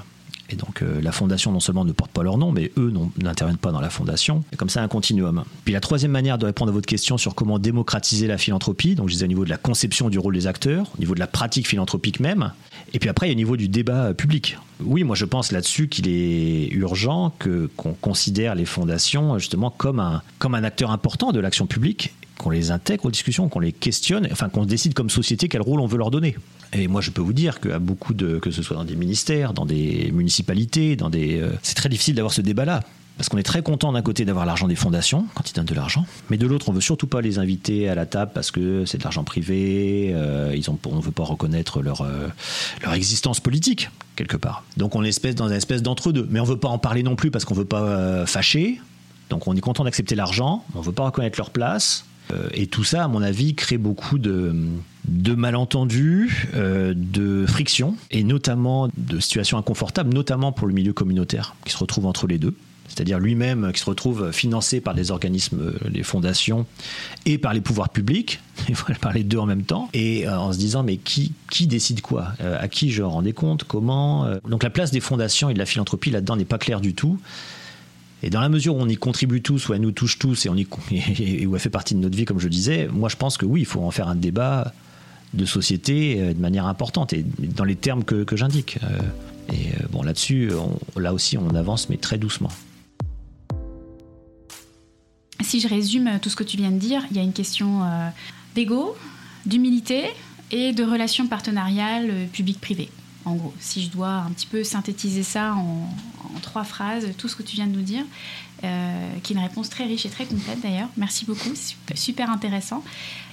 Et donc euh, la fondation non seulement ne porte pas leur nom, mais eux n'interviennent pas dans la fondation. Comme ça, un continuum. Puis la troisième manière de répondre à votre question sur comment démocratiser la philanthropie, donc je disais au niveau de la conception du rôle des acteurs, au niveau de la pratique philanthropique même, et puis après il y a au niveau du débat euh, public. Oui, moi je pense là-dessus qu'il est urgent que qu'on considère les fondations justement comme un acteur important de l'action publique qu'on les intègre aux discussions, qu'on les questionne, enfin qu'on décide comme société quel rôle on veut leur donner. Et moi, je peux vous dire qu'à beaucoup de, que ce soit dans des ministères, dans des municipalités, dans des, euh, c'est très difficile d'avoir ce débat-là. Parce qu'on est très content d'un côté d'avoir l'argent des fondations, quand ils donnent de l'argent, mais de l'autre, on veut surtout pas les inviter à la table parce que c'est de l'argent privé, euh, ils ont, on ne veut pas reconnaître leur, euh, leur existence politique, quelque part. Donc on est espèce, dans une espèce d'entre-deux. Mais on veut pas en parler non plus parce qu'on veut pas fâcher. Donc on est content d'accepter l'argent, on veut pas reconnaître leur place. Euh, et tout ça, à mon avis, crée beaucoup de, malentendus, euh, de frictions, et notamment de situations inconfortables, notamment pour le milieu communautaire, qui se retrouve entre les deux. c'est-à-dire lui-même qui se retrouve financé par des organismes, les fondations, et par les pouvoirs publics, il faut par les deux en même temps, et en se disant mais qui décide quoi? À qui je rendais compte Comment? Donc la place des fondations et de la philanthropie là-dedans n'est pas claire du tout. Et dans la mesure où on y contribue tous, ou elle nous touche tous, et, où elle fait partie de notre vie, comme je disais, moi je pense que oui, il faut en faire un débat de société euh, de manière importante, et dans les termes que, que j'indique. Euh, et euh, bon, là-dessus, là aussi, on avance, mais très doucement. Si je résume tout ce que tu viens de dire, il y a une question d'ego, d'humilité et de relations partenariales public-privé en gros, si je dois un petit peu synthétiser ça en, trois phrases, tout ce que tu viens de nous dire, euh, qui est une réponse très riche et très complète d'ailleurs. Merci beaucoup, super, intéressant.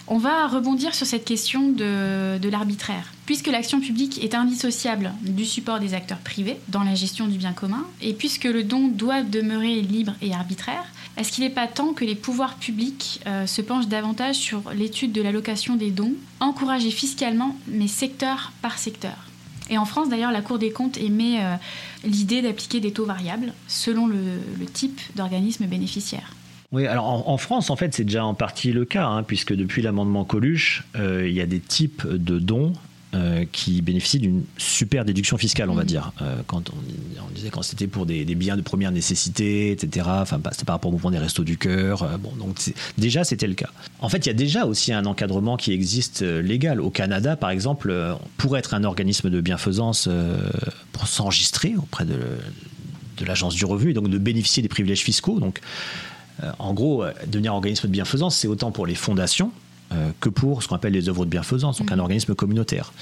On va rebondir sur cette question de, l'arbitraire. Puisque l'action publique est indissociable du support des acteurs privés dans la gestion du bien commun, et puisque le don doit demeurer libre et arbitraire, est-ce qu'il n'est pas temps que les pouvoirs publics euh, se penchent davantage sur l'étude de l'allocation des dons, encouragés fiscalement, mais secteur par secteur? Et en France, d'ailleurs, la Cour des comptes émet euh, l'idée d'appliquer des taux variables selon le, type d'organisme bénéficiaire. Oui, alors en, France, en fait, c'est déjà en partie le cas, hein, puisque depuis l'amendement Coluche, euh, il y a des types de dons euh, qui bénéficient d'une super déduction fiscale, on va mm. dire. Euh, quand on, disait quand c'était pour des, biens de première nécessité, etc. Enfin, c'était par rapport au mouvement des restos du cœur. Euh, bon, donc déjà c'était le cas. En fait, il y a déjà aussi un encadrement qui existe légal. Au Canada, par exemple, pour être un organisme de bienfaisance, pour s'enregistrer auprès de, de l'agence du revenu et donc de bénéficier des privilèges fiscaux. Donc, en gros, devenir organisme de bienfaisance, c'est autant pour les fondations euh, que pour ce qu'on appelle les œuvres de bienfaisance, donc un mm. organisme communautaire.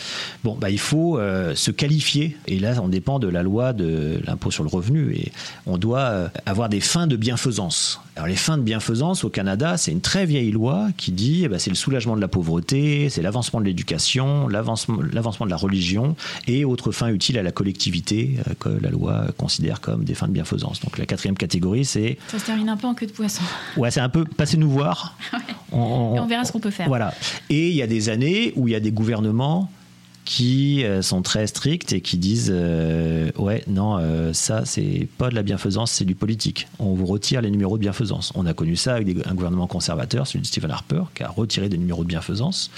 Bon, bah, il faut euh, se qualifier, et là on dépend de la loi de l'impôt sur le revenu, et on doit euh, avoir des fins de bienfaisance. Alors les fins de bienfaisance au Canada, c'est une très vieille loi qui dit eh ben, c'est le soulagement de la pauvreté, c'est l'avancement de l'éducation, l'avancement de la religion, et autres fins utiles à la collectivité que la loi considère comme des fins de bienfaisance. Donc la quatrième catégorie, c'est... Ça se termine un peu en queue de poisson. Ouais, c'est un peu passez-nous voir. on, on verra ce qu'on peut voilà. Et il y a des années où il y a des gouvernements qui euh, sont très stricts et qui disent euh, ouais non euh, ça c'est pas de la bienfaisance c'est du politique. On vous retire les numéros de bienfaisance. On a connu ça avec un gouvernement conservateur celui de Stephen Harper qui a retiré des numéros de bienfaisance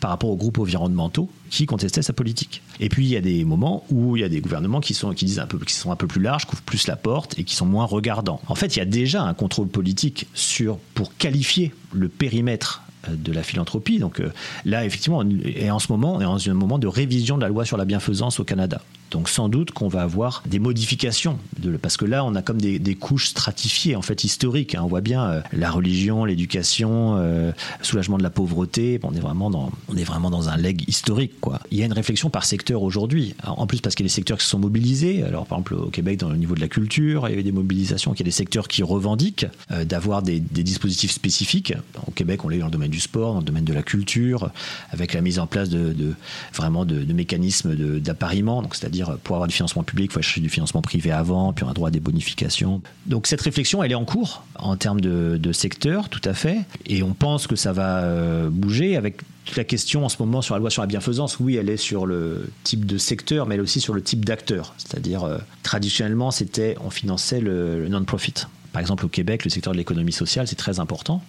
par rapport aux groupes environnementaux qui contestaient sa politique. Et puis il y a des moments où il y a des gouvernements qui sont qui disent un peu qui sont un peu plus larges couvrent plus la porte et qui sont moins regardants. En fait il y a déjà un contrôle politique sur pour qualifier le périmètre de la philanthropie. Donc euh, là, effectivement, et en ce moment, on est dans un moment de révision de la loi sur la bienfaisance au Canada. Donc sans doute qu'on va avoir des modifications, parce que là on a comme des, couches stratifiées en fait historiques. Hein. On voit bien euh, la religion, l'éducation, euh, soulagement de la pauvreté. on est vraiment dans on est vraiment dans un leg historique. Il y a une réflexion par secteur aujourd'hui. En plus parce qu'il y a des secteurs qui se sont mobilisés. Alors par exemple au Québec dans le niveau de la culture, il y a eu des mobilisations. Il y a des secteurs qui revendiquent euh, d'avoir des, dispositifs spécifiques. Au Québec on l'a eu dans le domaine du sport, dans le domaine de la culture, avec la mise en place de, vraiment de, de mécanismes d'appariement. Donc c'est-à-dire pour avoir du financement public, il faut acheter du financement privé avant, puis on a droit à des bonifications. Donc cette réflexion, elle est en cours en termes de, secteur, tout à fait. Et on pense que ça va euh, bouger avec toute la question en ce moment sur la loi sur la bienfaisance, oui, elle est sur le type de secteur, mais elle est aussi sur le type d'acteur. C'est-à-dire, euh, traditionnellement, c'était, on finançait le, non-profit. Par exemple, au Québec, le secteur de l'économie sociale, c'est très important.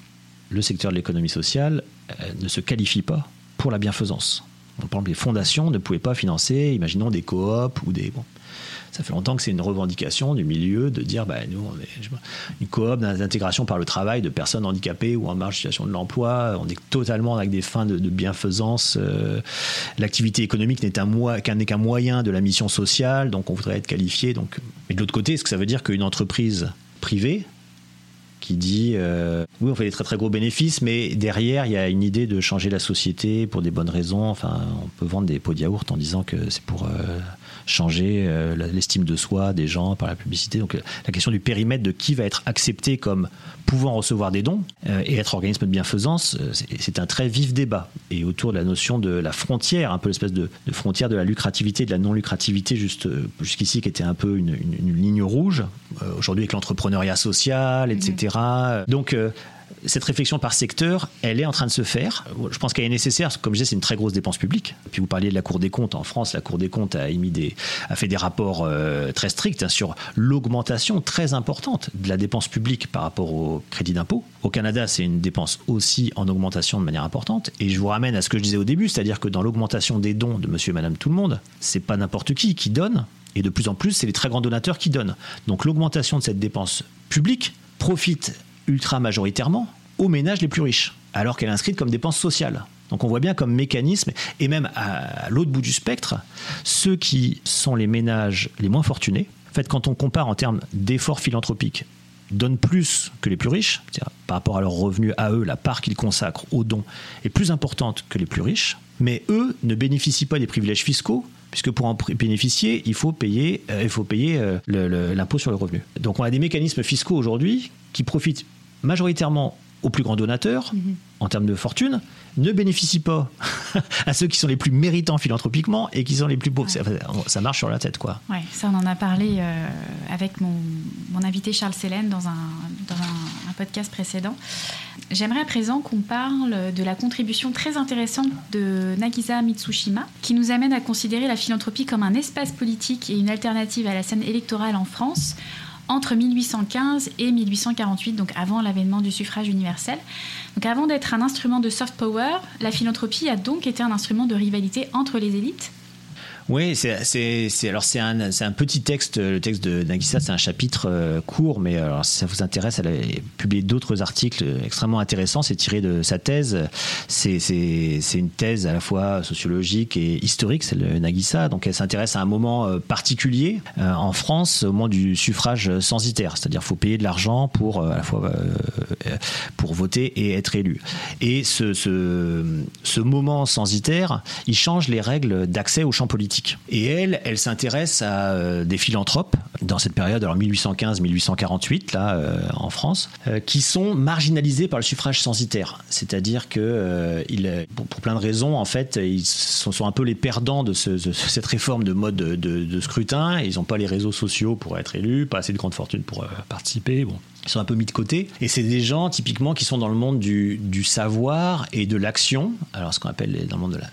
Le secteur de l'économie sociale euh, ne se qualifie pas pour la bienfaisance. Par exemple, les fondations ne pouvaient pas financer, imaginons, des coops ou des. Ça fait longtemps que c'est une revendication du milieu de dire, bah, nous, on est une coop d'intégration par le travail de personnes handicapées ou en marge situation de l'emploi. On est totalement avec des fins de, bienfaisance. Euh, l'activité économique n'est qu'un moyen de la mission sociale, donc on voudrait être qualifié. Donc, mais de l'autre côté, est-ce que ça veut dire qu'une entreprise privée qui dit euh, oui on fait des très très gros bénéfices mais derrière il y a une idée de changer la société pour des bonnes raisons. Enfin on peut vendre des pots de yaourt en disant que c'est pour euh, changer euh, l'estime de soi des gens par la publicité. Donc euh, la question du périmètre de qui va être accepté comme pouvant recevoir des dons euh, et être organisme de bienfaisance, c'est un très vif débat. Et autour de la notion de la frontière, un peu l'espèce de, frontière de la lucrativité, de la non-lucrativité, juste jusqu'ici qui était un peu une, ligne rouge. Aujourd'hui avec l'entrepreneuriat social, etc. Donc cette réflexion par secteur, elle est en train de se faire. Je pense qu'elle est nécessaire. Comme je disais, c'est une très grosse dépense publique. Puis vous parliez de la Cour des comptes. En France, la Cour des comptes a, émis des, a fait des rapports euh, très stricts hein, sur l'augmentation très importante de la dépense publique par rapport au crédit d'impôt. Au Canada, c'est une dépense aussi en augmentation de manière importante. Et je vous ramène à ce que je disais au début, c'est-à-dire que dans l'augmentation des dons de monsieur et madame tout le monde, c'est pas n'importe qui qui donne. Et de plus en plus, c'est les très grands donateurs qui donnent. Donc l'augmentation de cette dépense publique profite ultra majoritairement aux ménages les plus riches, alors qu'elle est inscrite comme dépense sociale. Donc on voit bien comme mécanisme, et même à l'autre bout du spectre, ceux qui sont les ménages les moins fortunés, en fait quand on compare en termes d'efforts philanthropiques, donnent plus que les plus riches, par rapport à leurs revenus à eux, la part qu'ils consacrent aux dons est plus importante que les plus riches, mais eux ne bénéficient pas des privilèges fiscaux, puisque pour en bénéficier, il faut payer, euh, payer euh, l'impôt sur le revenu. Donc on a des mécanismes fiscaux aujourd'hui qui profitent majoritairement aux plus grands donateurs mhm. en termes de fortune, ne bénéficient pas à ceux qui sont les plus méritants philanthropiquement et qui sont les plus pauvres. Ça, marche sur la tête, quoi. Ouais, ça, on en a parlé euh, avec mon, mon, invité Charles Sélène dans, un, dans un, un, podcast précédent. J'aimerais à présent qu'on parle de la contribution très intéressante de Nagisa Mitsushima, qui nous amène à considérer la philanthropie comme un espace politique et une alternative à la scène électorale en France entre 1815 et 1848, donc avant l'avènement du suffrage universel. Donc avant d'être un instrument de soft power, la philanthropie a donc été un instrument de rivalité entre les élites oui, c'est alors c'est un, petit texte. Le texte de Nagisa, c'est un chapitre euh, court, mais alors si ça vous intéresse, elle a publié d'autres articles extrêmement intéressants. C'est tiré de sa thèse. C'est une thèse à la fois sociologique et historique, c'est le Nagisa. Donc elle s'intéresse à un moment euh, particulier euh, en France, au moment du suffrage censitaire, c'est-à-dire faut payer de l'argent pour à la fois pour voter et être élu. Et ce, ce, ce moment censitaire, il change les règles d'accès au champ politique. Et elle, elle s'intéresse à euh, des philanthropes dans cette période, alors 1815-1848, là, euh, en France, euh, qui sont marginalisés par le suffrage censitaire. C'est-à-dire que, pour, plein de raisons, en fait, ils sont, un peu les perdants de, cette réforme de mode de, scrutin. Ils n'ont pas les réseaux sociaux pour être élus, pas assez de grande fortune pour participer. Ils sont un peu mis de côté. Et c'est des gens, typiquement, qui sont dans le monde du savoir et de l'action. Alors, ce qu'on appelle dans le monde de la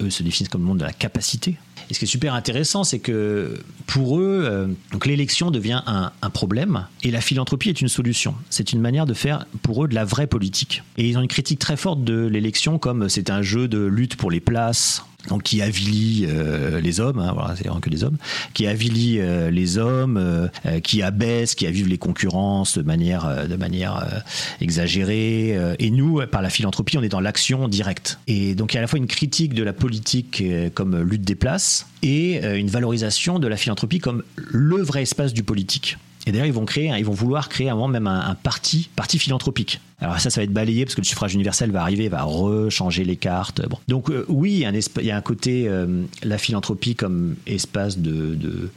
eux se définissent comme le monde de la capacité. Et ce qui est super intéressant, c'est que pour eux, euh, l'élection devient un, problème et la philanthropie est une solution. C'est une manière de faire pour eux de la vraie politique. Et ils ont une critique très forte de l'élection comme c'est un jeu de lutte pour les places, donc qui avilit euh, les hommes, hein, voilà, c'est que des hommes, qui euh, les hommes, euh, qui abaisse, qui avive les concurrences de manière, de manière exagérée. et nous, par la philanthropie, on est dans l'action directe. Et donc il y a à la fois une critique de la politique comme lutte des places et une valorisation de la philanthropie comme le vrai espace du politique. Et d'ailleurs, ils vont créer, ils vont vouloir créer un moment même un, parti, parti philanthropique. Alors ça, ça va être balayé parce que le suffrage universel va arriver, va rechanger les cartes. Donc euh, oui, il y, a un côté euh, la philanthropie comme espace de,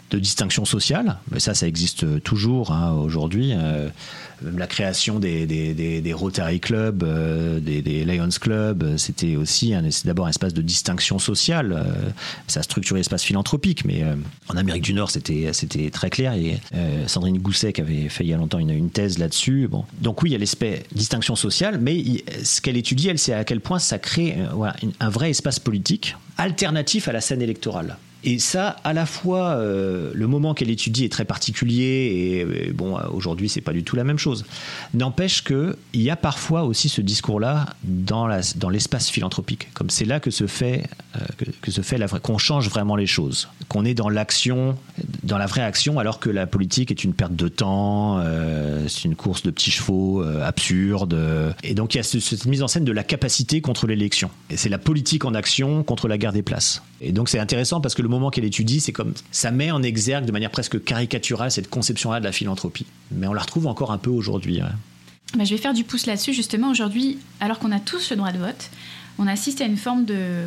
de, distinction sociale. Mais ça, ça existe toujours hein, aujourd'hui. Euh, la création des, des, Rotary Club, euh, des, Lions Club, euh, c'était aussi d'abord un espace de distinction sociale. Euh, ça a structuré l'espace philanthropique, mais en Amérique du Nord, c'était très clair. Et Sandrine Gousset avait fait il y a longtemps une, thèse là-dessus. Donc oui, il y a l'aspect distinction sociale, mais ce qu'elle étudie, elle, c'est à quel point ça crée un vrai espace politique alternatif à la scène électorale. Et ça, à la fois, euh, le moment qu'elle étudie est très particulier et, bon, aujourd'hui, c'est pas du tout la même chose. N'empêche qu'il y a parfois aussi ce discours-là dans, l'espace philanthropique. Comme c'est là que se fait, euh, que, se fait la qu'on change vraiment les choses, qu'on est dans l'action, dans la vraie action, alors que la politique est une perte de temps, euh, c'est une course de petits chevaux absurde. Et donc il y a cette mise en scène de la capacité contre l'élection. Et c'est la politique en action contre la guerre des places. Et donc c'est intéressant parce que le moment qu'elle étudie, c'est comme ça met en exergue de manière presque caricaturale cette conception-là de la philanthropie. Mais on la retrouve encore un peu aujourd'hui. Bah, je vais faire du pouce là-dessus. Justement, aujourd'hui, alors qu'on a tous le droit de vote, on assiste à une forme de,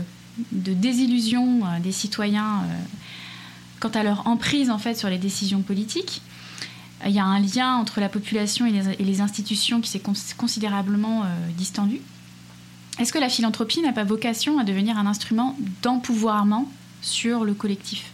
désillusion euh, des citoyens euh, quant à leur emprise en fait sur les décisions politiques. Il y a un lien entre la population et les, institutions qui s'est considérablement euh, distendu. Est-ce que la philanthropie n'a pas vocation à devenir un instrument d'empouvoirment sur le collectif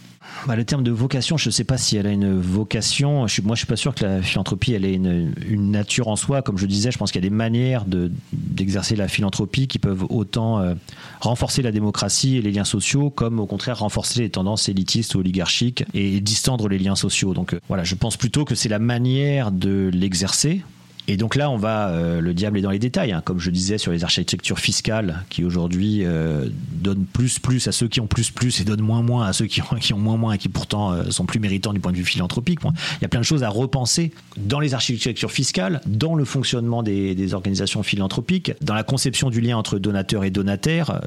bah, le terme de vocation, je ne sais pas si elle a une vocation. Je suis, moi, je suis pas sûr que la philanthropie, elle ait une, nature en soi. Comme je disais, je pense qu'il y a des manières de- d'exercer la philanthropie qui peuvent autant euh, renforcer la démocratie et les liens sociaux, comme au contraire renforcer les tendances élitistes ou oligarchiques et distendre les liens sociaux. Donc euh, voilà, je pense plutôt que c'est la manière de l'exercer. Et donc là, on va, euh, le diable est dans les détails, hein, comme je disais sur les architectures fiscales qui aujourd'hui euh, donnent plus plus à ceux qui ont plus plus et donnent moins moins à ceux qui ont, qui ont moins moins et qui pourtant euh, sont plus méritants du point de vue philanthropique. Il y a plein de choses à repenser dans les architectures fiscales, dans le fonctionnement des, des organisations philanthropiques, dans la conception du lien entre donateur et donataire.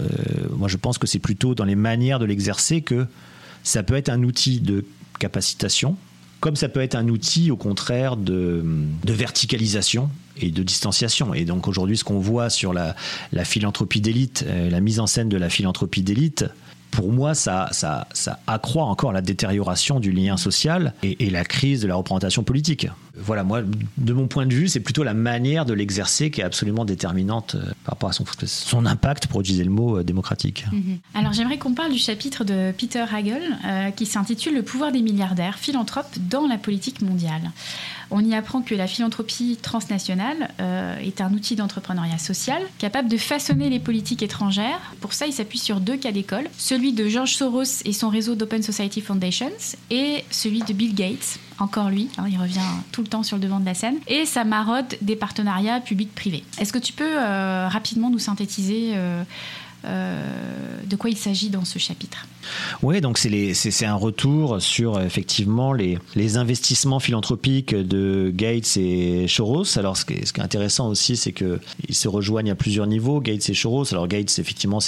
Moi, je pense que c'est plutôt dans les manières de l'exercer que ça peut être un outil de capacitation, comme ça peut être un outil au contraire de, verticalisation et de distanciation. Et donc aujourd'hui, ce qu'on voit sur la, la philanthropie d'élite, euh, la mise en scène de la philanthropie d'élite, pour moi, ça, accroît encore la détérioration du lien social et la crise de la représentation politique. Voilà, moi, de mon point de vue, c'est plutôt la manière de l'exercer qui est absolument déterminante euh, par rapport à son, impact, pour utiliser le mot, euh, démocratique. Mhm. Alors j'aimerais qu'on parle du chapitre de Peter Hagel euh, qui s'intitule Le pouvoir des milliardaires, philanthropes dans la politique mondiale. On y apprend que la philanthropie transnationale est un outil d'entrepreneuriat social capable de façonner les politiques étrangères. Pour ça, il s'appuie sur deux cas d'école, celui de George Soros et son réseau d'Open Society Foundations et celui de Bill Gates, encore lui, hein, il revient tout le temps sur le devant de la scène, et sa marode des partenariats publics-privés. Est-ce que tu peux euh, rapidement nous synthétiser euh, de quoi il s'agit dans ce chapitre Oui, donc c'est un retour sur euh, effectivement les, investissements philanthropiques de Gates et Soros. Alors ce qui est, intéressant aussi, c'est que ils se rejoignent à plusieurs niveaux, Gates et Soros. Alors Gates, effectivement,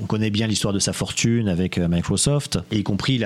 on connaît bien l'histoire de sa fortune avec euh, Microsoft, y compris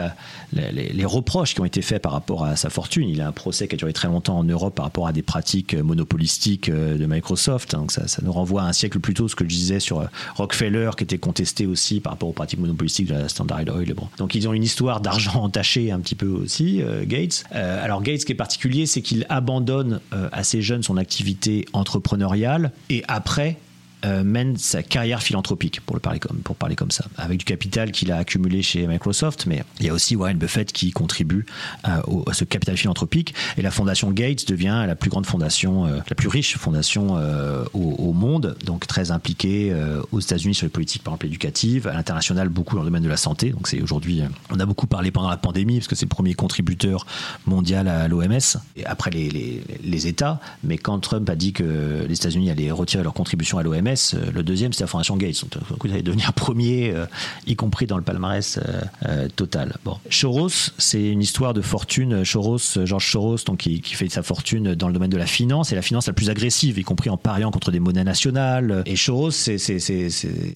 les, reproches qui ont été faits par rapport à sa fortune. Il a un procès qui a duré très longtemps en Europe par rapport à des pratiques euh, monopolistiques euh, de Microsoft. Donc ça, ça nous renvoie à un siècle plus tôt ce que je disais sur euh, Rockefeller qui était contesté aussi par rapport aux pratiques monopolistiques de la Standard Oil. Bon. Donc ils ont une histoire d'argent entaché un petit peu aussi, euh, Gates. Euh, alors Gates, ce qui est particulier, c'est qu'il abandonne euh, assez jeune son activité entrepreneuriale et après mène sa carrière philanthropique, pour, le parler comme, pour parler comme ça, avec du capital qu'il a accumulé chez Microsoft, mais il y a aussi Warren Buffett qui contribue à, au- à ce capital philanthropique, et la fondation Gates devient la plus grande fondation, euh, la plus riche fondation euh, au, monde, donc très impliquée euh, aux États-Unis sur les politiques, par exemple, éducatives, à l'international, beaucoup dans le domaine de la santé, donc c'est aujourd'hui, euh, on a beaucoup parlé pendant la pandémie, parce que c'est le premier contributeur mondial à l'OMS, après les, les, les États, mais quand Trump a dit que les États-Unis allaient retirer leur contribution à l'OMS, euh, le deuxième c'était la Fondation Gates. Donc, coup, ils allaient devenir premier, euh, y compris dans le palmarès euh, euh, total. Bon. Soros, c'est une histoire de fortune. Soros, euh, George Soros, donc, qui, fait sa fortune dans le domaine de la finance, et la finance la plus agressive, y compris en pariant contre des monnaies nationales. Et Soros, c'est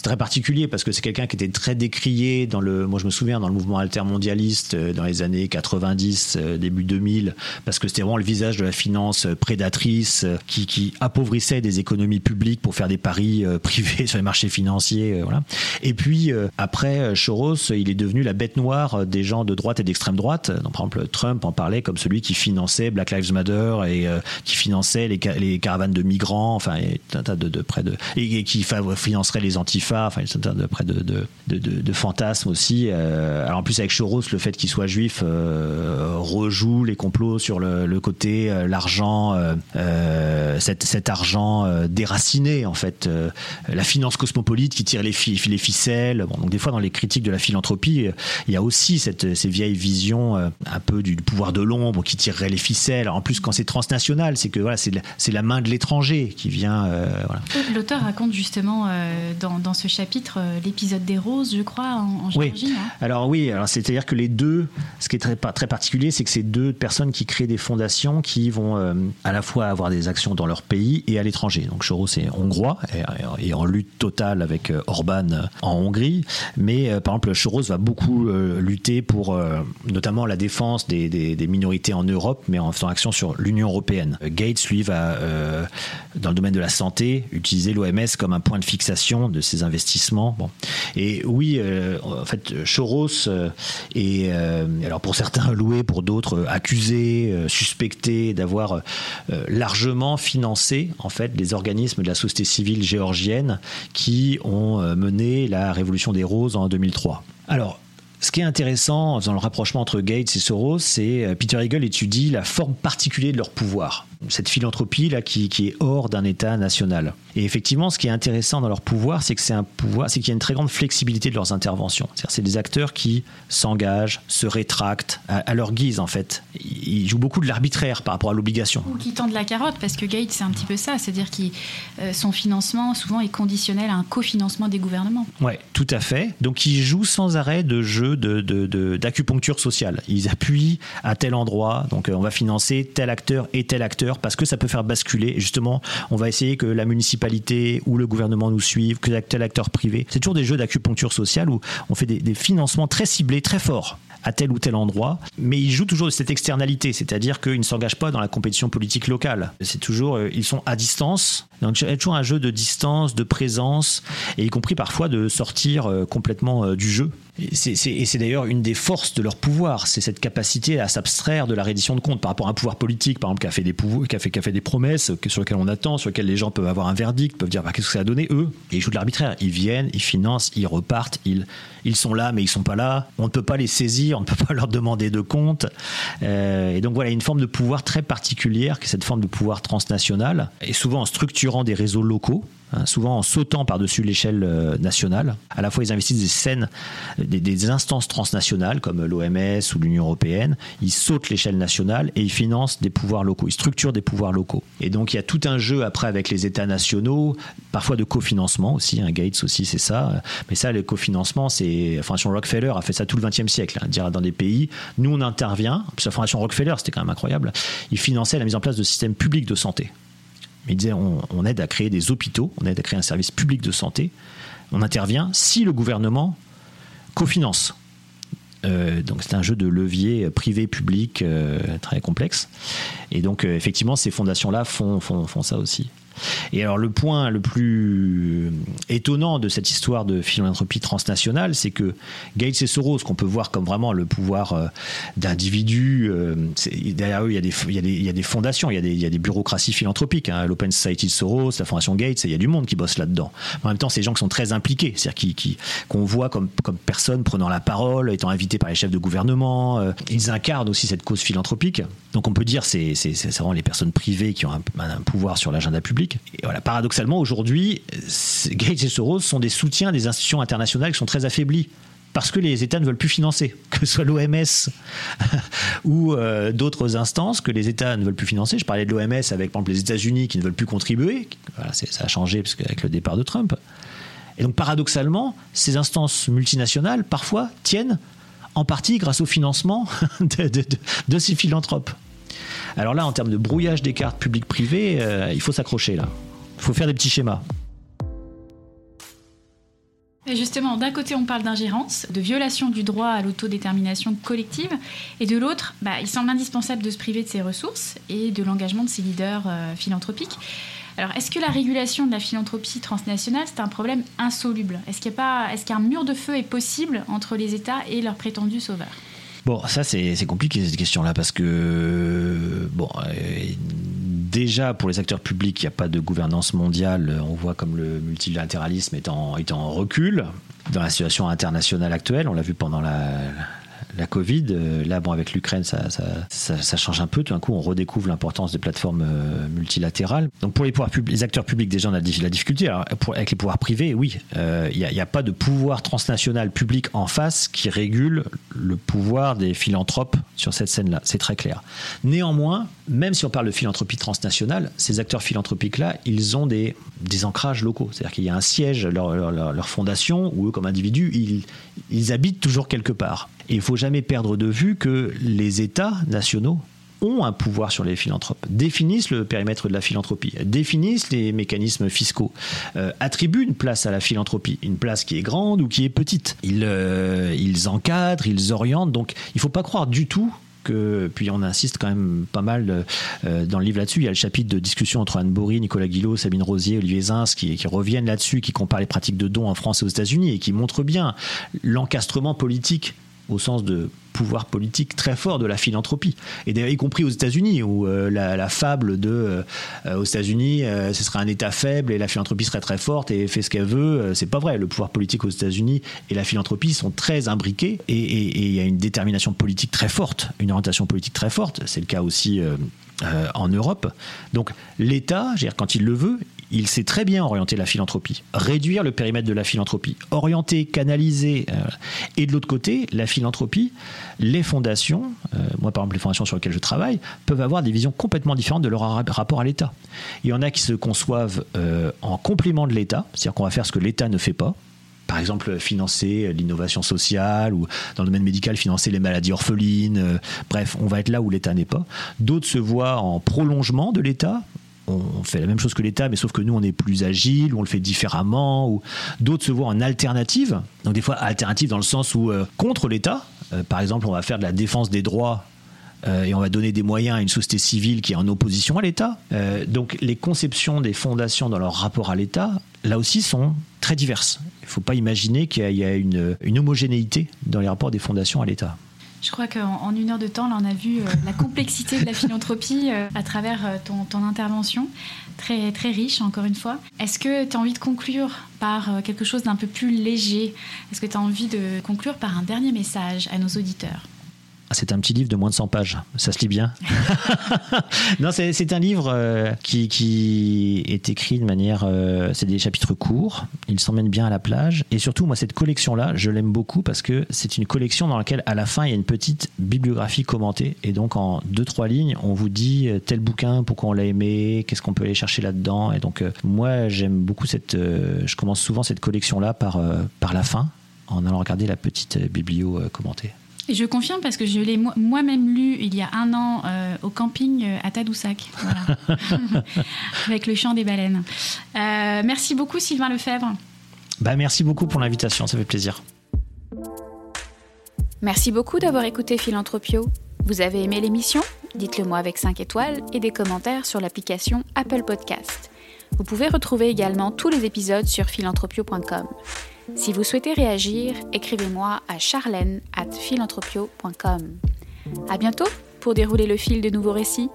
très particulier parce que c'est quelqu'un qui était très décrié dans le, moi je me souviens, dans le mouvement altermondialiste euh, dans les années 90, euh, début 2000, parce que c'était vraiment le visage de la finance euh, prédatrice euh, qui, qui appauvrissait des économies publiques pour faire des paris euh, privés sur les marchés financiers. euh, voilà. Et puis euh, après, Soros, il est devenu la bête noire des gens de droite et d'extrême droite. Donc, par exemple, Trump en parlait comme celui qui finançait Black Lives Matter et qui finançait les, ca- les caravanes de migrants, enfin, et de, de près de et, qui financerait les antifas, enfin, de près de, de, de, de- fantasmes aussi. Alors en plus avec Soros, le fait qu'il soit juif rejoue les complots sur le, côté l'argent, cet, argent déraciné en fait, la finance cosmopolite qui tire les, fi- les ficelles. Bon, donc des fois dans les critiques de la philanthropie, euh, il y a aussi cette, ces vieilles visions euh, un peu du pouvoir de l'ombre qui tirerait les ficelles. Alors, en plus quand c'est transnational, c'est que voilà, c'est la, c'est la main de l'étranger qui vient. euh, voilà. L'auteur raconte justement euh, dans, dans ce chapitre euh, l'épisode des roses, je crois, en, en Oui. Géorgie. hein. Alors oui, alors c'est-à-dire que les deux, ce qui est très, particulier, c'est que c'est deux personnes qui créent des fondations qui vont euh, à la fois avoir des actions dans leur pays et à l'étranger. Donc Soros est hongrois et, et en lutte totale avec euh, Orban euh, en Hongrie, mais euh, par exemple Soros va beaucoup lutter pour notamment la défense des, minorités en Europe, mais en faisant action sur l'Union européenne. Gates, lui, va dans le domaine de la santé utiliser l'OMS comme un point de fixation de ses investissements. Bon. Et oui, en fait, euh, est, alors pour certains loué, pour d'autres accusé, suspecté d'avoir largement financé en fait les organismes de la société civile géorgienne qui ont euh, mené la révolution des roses en 2003. Alors Ce qui est intéressant dans le rapprochement entre Gates et Soros, c'est euh, Peter Hegel étudie la forme particulière de leur pouvoir, cette philanthropie là qui, qui est hors d'un État national. Et effectivement, ce qui est intéressant dans leur pouvoir, c'est que c'est un pouvoir, c'est qu'il y a une très grande flexibilité de leurs interventions. C'est-à-dire, c'est des acteurs qui s'engagent, se rétractent à, à leur guise en fait. Ils jouent beaucoup de l'arbitraire par rapport à l'obligation. Ou qui tendent la carotte, parce que Gates, c'est un petit peu ça. C'est-à-dire que son financement, souvent, est conditionnel à un cofinancement des gouvernements. Ouais, tout à fait. Donc, ils jouent sans arrêt de jeux de, de- de- d'acupuncture sociale. Ils appuient à tel endroit. Donc, euh, on va financer tel acteur et tel acteur parce que ça peut faire basculer. Justement, on va essayer que la municipalité ou le gouvernement nous suivent, que tel acteur privé. C'est toujours des jeux d'acupuncture sociale où on fait des, des financements très ciblés, très forts à tel ou tel endroit, mais ils jouent toujours de cette externalité, c'est-à-dire qu'ils ne s'engagent pas dans la compétition politique locale. C'est toujours, euh, ils sont à distance, donc a toujours un jeu de distance, de présence, et y compris parfois de sortir euh, complètement euh, du jeu. C'est- et c'est d'ailleurs une des forces de leur pouvoir, c'est cette capacité à s'abstraire de la reddition de comptes par rapport à un pouvoir politique, par exemple, qui a fait des, des promesses que- sur lesquelles on attend, sur lesquelles les gens peuvent avoir un verdict, peuvent dire bah, qu'est-ce que ça a donné, eux? Et ils jouent de l'arbitraire. Ils viennent, ils financent, ils repartent, ils, sont là, mais ils sont pas là. On ne peut pas les saisir, on ne peut pas leur demander de compte. Euh, et donc voilà, une forme de pouvoir très particulière, qui est cette forme de pouvoir transnational, et souvent en structurant des réseaux locaux. Hein, souvent en sautant par-dessus l'échelle euh, nationale. À la fois, ils investissent des scènes, des, instances transnationales comme l'OMS ou l'Union européenne. Ils sautent l'échelle nationale et ils financent des pouvoirs locaux. Ils structurent des pouvoirs locaux. Et donc, il y a tout un jeu après avec les États nationaux, parfois de cofinancement aussi. hein, Gates aussi, c'est ça. Mais ça, le cofinancement, c'est. La Fondation Rockefeller a fait ça tout le XXe siècle. hein, dire dans des pays, nous, on intervient. La Fondation Rockefeller, c'était quand même incroyable. Ils finançaient la mise en place de systèmes publics de santé. Mais il disait on, aide à créer des hôpitaux, on aide à créer un service public de santé. On intervient si le gouvernement cofinance. Euh, donc c'est un jeu de levier privé-public euh, très complexe. Et donc euh, effectivement, ces fondations-là font ça aussi. Et alors le point le plus étonnant de cette histoire de philanthropie transnationale, c'est que Gates et Soros, qu'on peut voir comme vraiment le pouvoir d'individus, derrière eux il y, a des, fondations, il y a des, bureaucraties philanthropiques, hein, l'Open Society Soros, la Fondation Gates, il y a du monde qui bosse là-dedans. En même temps, des gens qui sont très impliqués, c'est-à-dire qu'on voit comme, personnes prenant la parole, étant invités par les chefs de gouvernement. euh, ils incarnent aussi cette cause philanthropique. Donc on peut dire c'est c'est vraiment les personnes privées qui ont un pouvoir sur l'agenda public. Et voilà, paradoxalement aujourd'hui, Gates et Soros sont des soutiens des institutions internationales qui sont très affaiblies. Parce que les États ne veulent plus financer, que ce soit l'OMS ou euh, d'autres instances que les États ne veulent plus financer. Je parlais de l'OMS avec, par exemple, les États-Unis qui ne veulent plus contribuer. Voilà, ça a changé qu'avec le départ de Trump. Et donc, paradoxalement, ces instances multinationales, parfois, tiennent en partie grâce au financement de ces philanthropes. Alors là, en termes de brouillage des cartes publiques-privées, euh, il faut s'accrocher là. Il faut faire des petits schémas. Justement, d'un côté, on parle d'ingérence, de violation du droit à l'autodétermination collective, et de l'autre, bah, il semble indispensable de se priver de ses ressources et de l'engagement de ses leaders euh, philanthropiques. Alors, est-ce que la régulation de la philanthropie transnationale, c'est un problème insoluble? Est-ce qu'il est-ce qu'un mur de feu est possible entre les États et leurs prétendus sauveurs? Bon, ça c'est compliqué cette question-là parce que bon, euh, déjà pour les acteurs publics, il n'y a pas de gouvernance mondiale. On voit comme le multilatéralisme est est en recul dans la situation internationale actuelle. On l'a vu pendant la, la Covid. Euh, Là, bon, avec l'Ukraine, ça, change un peu. Tout d'un coup, on redécouvre l'importance des plateformes euh, multilatérales. Donc, pour les, pouvoirs pub- les acteurs publics, déjà, on a la difficulté. Alors, avec les pouvoirs privés, oui, euh, il n'y a, pas de pouvoir transnational public en face qui régule le pouvoir des philanthropes sur cette scène-là. C'est très clair. Néanmoins, même si on parle de philanthropie transnationale, ces acteurs philanthropiques-là, ils ont des, ancrages locaux. C'est-à-dire qu'il y a un siège, leur, fondation, où eux, comme individus, ils habitent toujours quelque part. Et il ne faut jamais perdre de vue que les États nationaux ont un pouvoir sur les philanthropes, définissent le périmètre de la philanthropie, définissent les mécanismes fiscaux, euh, attribuent une place à la philanthropie, une place qui est grande ou qui est petite. Ils, euh, encadrent, ils orientent, donc il ne faut pas croire du tout que, puis on insiste quand même pas mal euh, dans le livre là-dessus, il y a le chapitre de discussion entre Anne Bory, Nicolas Guillot, Sabine Rosier, Olivier Zins qui, qui reviennent là-dessus, qui comparent les pratiques de dons en France et aux États-Unis et qui montrent bien l'encastrement politique au sens de pouvoir politique très fort de la philanthropie. Et y compris aux États-Unis, où euh, la, la, fable de euh, aux États-Unis, euh, ce serait un État faible et la philanthropie serait très forte et fait ce qu'elle veut, c'est pas vrai. Le pouvoir politique aux États-Unis et la philanthropie sont très imbriqués et il y a une détermination politique très forte, une orientation politique très forte. C'est le cas aussi. en Europe. Donc l'État, quand il le veut, il sait très bien orienter la philanthropie, réduire le périmètre de la philanthropie, orienter, canaliser. Euh, et de l'autre côté, la philanthropie, les fondations, euh, moi par exemple les fondations sur lesquelles je travaille, peuvent avoir des visions complètement différentes de leur rapport à l'État. Il y en a qui se conçoivent euh, en complément de l'État, c'est-à-dire qu'on va faire ce que l'État ne fait pas, par exemple financer l'innovation sociale ou dans le domaine médical financer les maladies orphelines. bref, on va être là où l'État n'est pas. D'autres se voient en prolongement de l'État on fait la même chose que l'État, mais sauf que nous, on est plus agile, ou on le fait différemment, ou d'autres se voient en alternative. Donc des fois, alternative dans le sens où euh, contre l'État, euh, par exemple, on va faire de la défense des droits euh, et on va donner des moyens à une société civile qui est en opposition à l'État. donc les conceptions des fondations dans leur rapport à l'État, là aussi, sont très diverses. Il ne faut pas imaginer qu'il y a une homogénéité dans les rapports des fondations à l'État. Je crois qu'en une heure de temps, là, on a vu euh, la complexité de la philanthropie euh, à travers euh, ton, intervention, très, très riche, encore une fois. Est-ce que tu as envie de conclure par quelque chose d'un peu plus léger? Est-ce que tu as envie de conclure par un dernier message à nos auditeurs? Ah, c'est un petit livre de moins de 100 pages. Ça se lit bien. non, c'est un livre euh, qui, est écrit de manière. Euh, c'est des chapitres courts. Il s'emmène bien à la plage. Et surtout, moi, cette collection-là, je l'aime beaucoup parce que c'est une collection dans laquelle, à la fin, il y a une petite bibliographie commentée. Et donc, en deux, trois lignes, on vous dit euh, tel bouquin, pourquoi on l'a aimé, qu'est-ce qu'on peut aller chercher là-dedans. Et donc, moi, j'aime beaucoup cette. je commence souvent cette collection-là par, par la fin, en allant regarder la petite biblio commentée. Je confirme parce que je l'ai moi-même lu il y a un an euh, au camping euh, à Tadoussac, avec le chant des baleines. Euh, merci beaucoup Sylvain Lefebvre. Bah, merci beaucoup pour l'invitation, ça fait plaisir. Merci beaucoup d'avoir écouté Philanthropio. Vous avez aimé l'émission? Dites-le moi avec 5 étoiles et des commentaires sur l'application Apple Podcast. Vous pouvez retrouver également tous les épisodes sur philanthropio.com. Si vous souhaitez réagir, écrivez-moi à charlène at philanthropio.com. À bientôt pour dérouler le fil de nouveaux récits.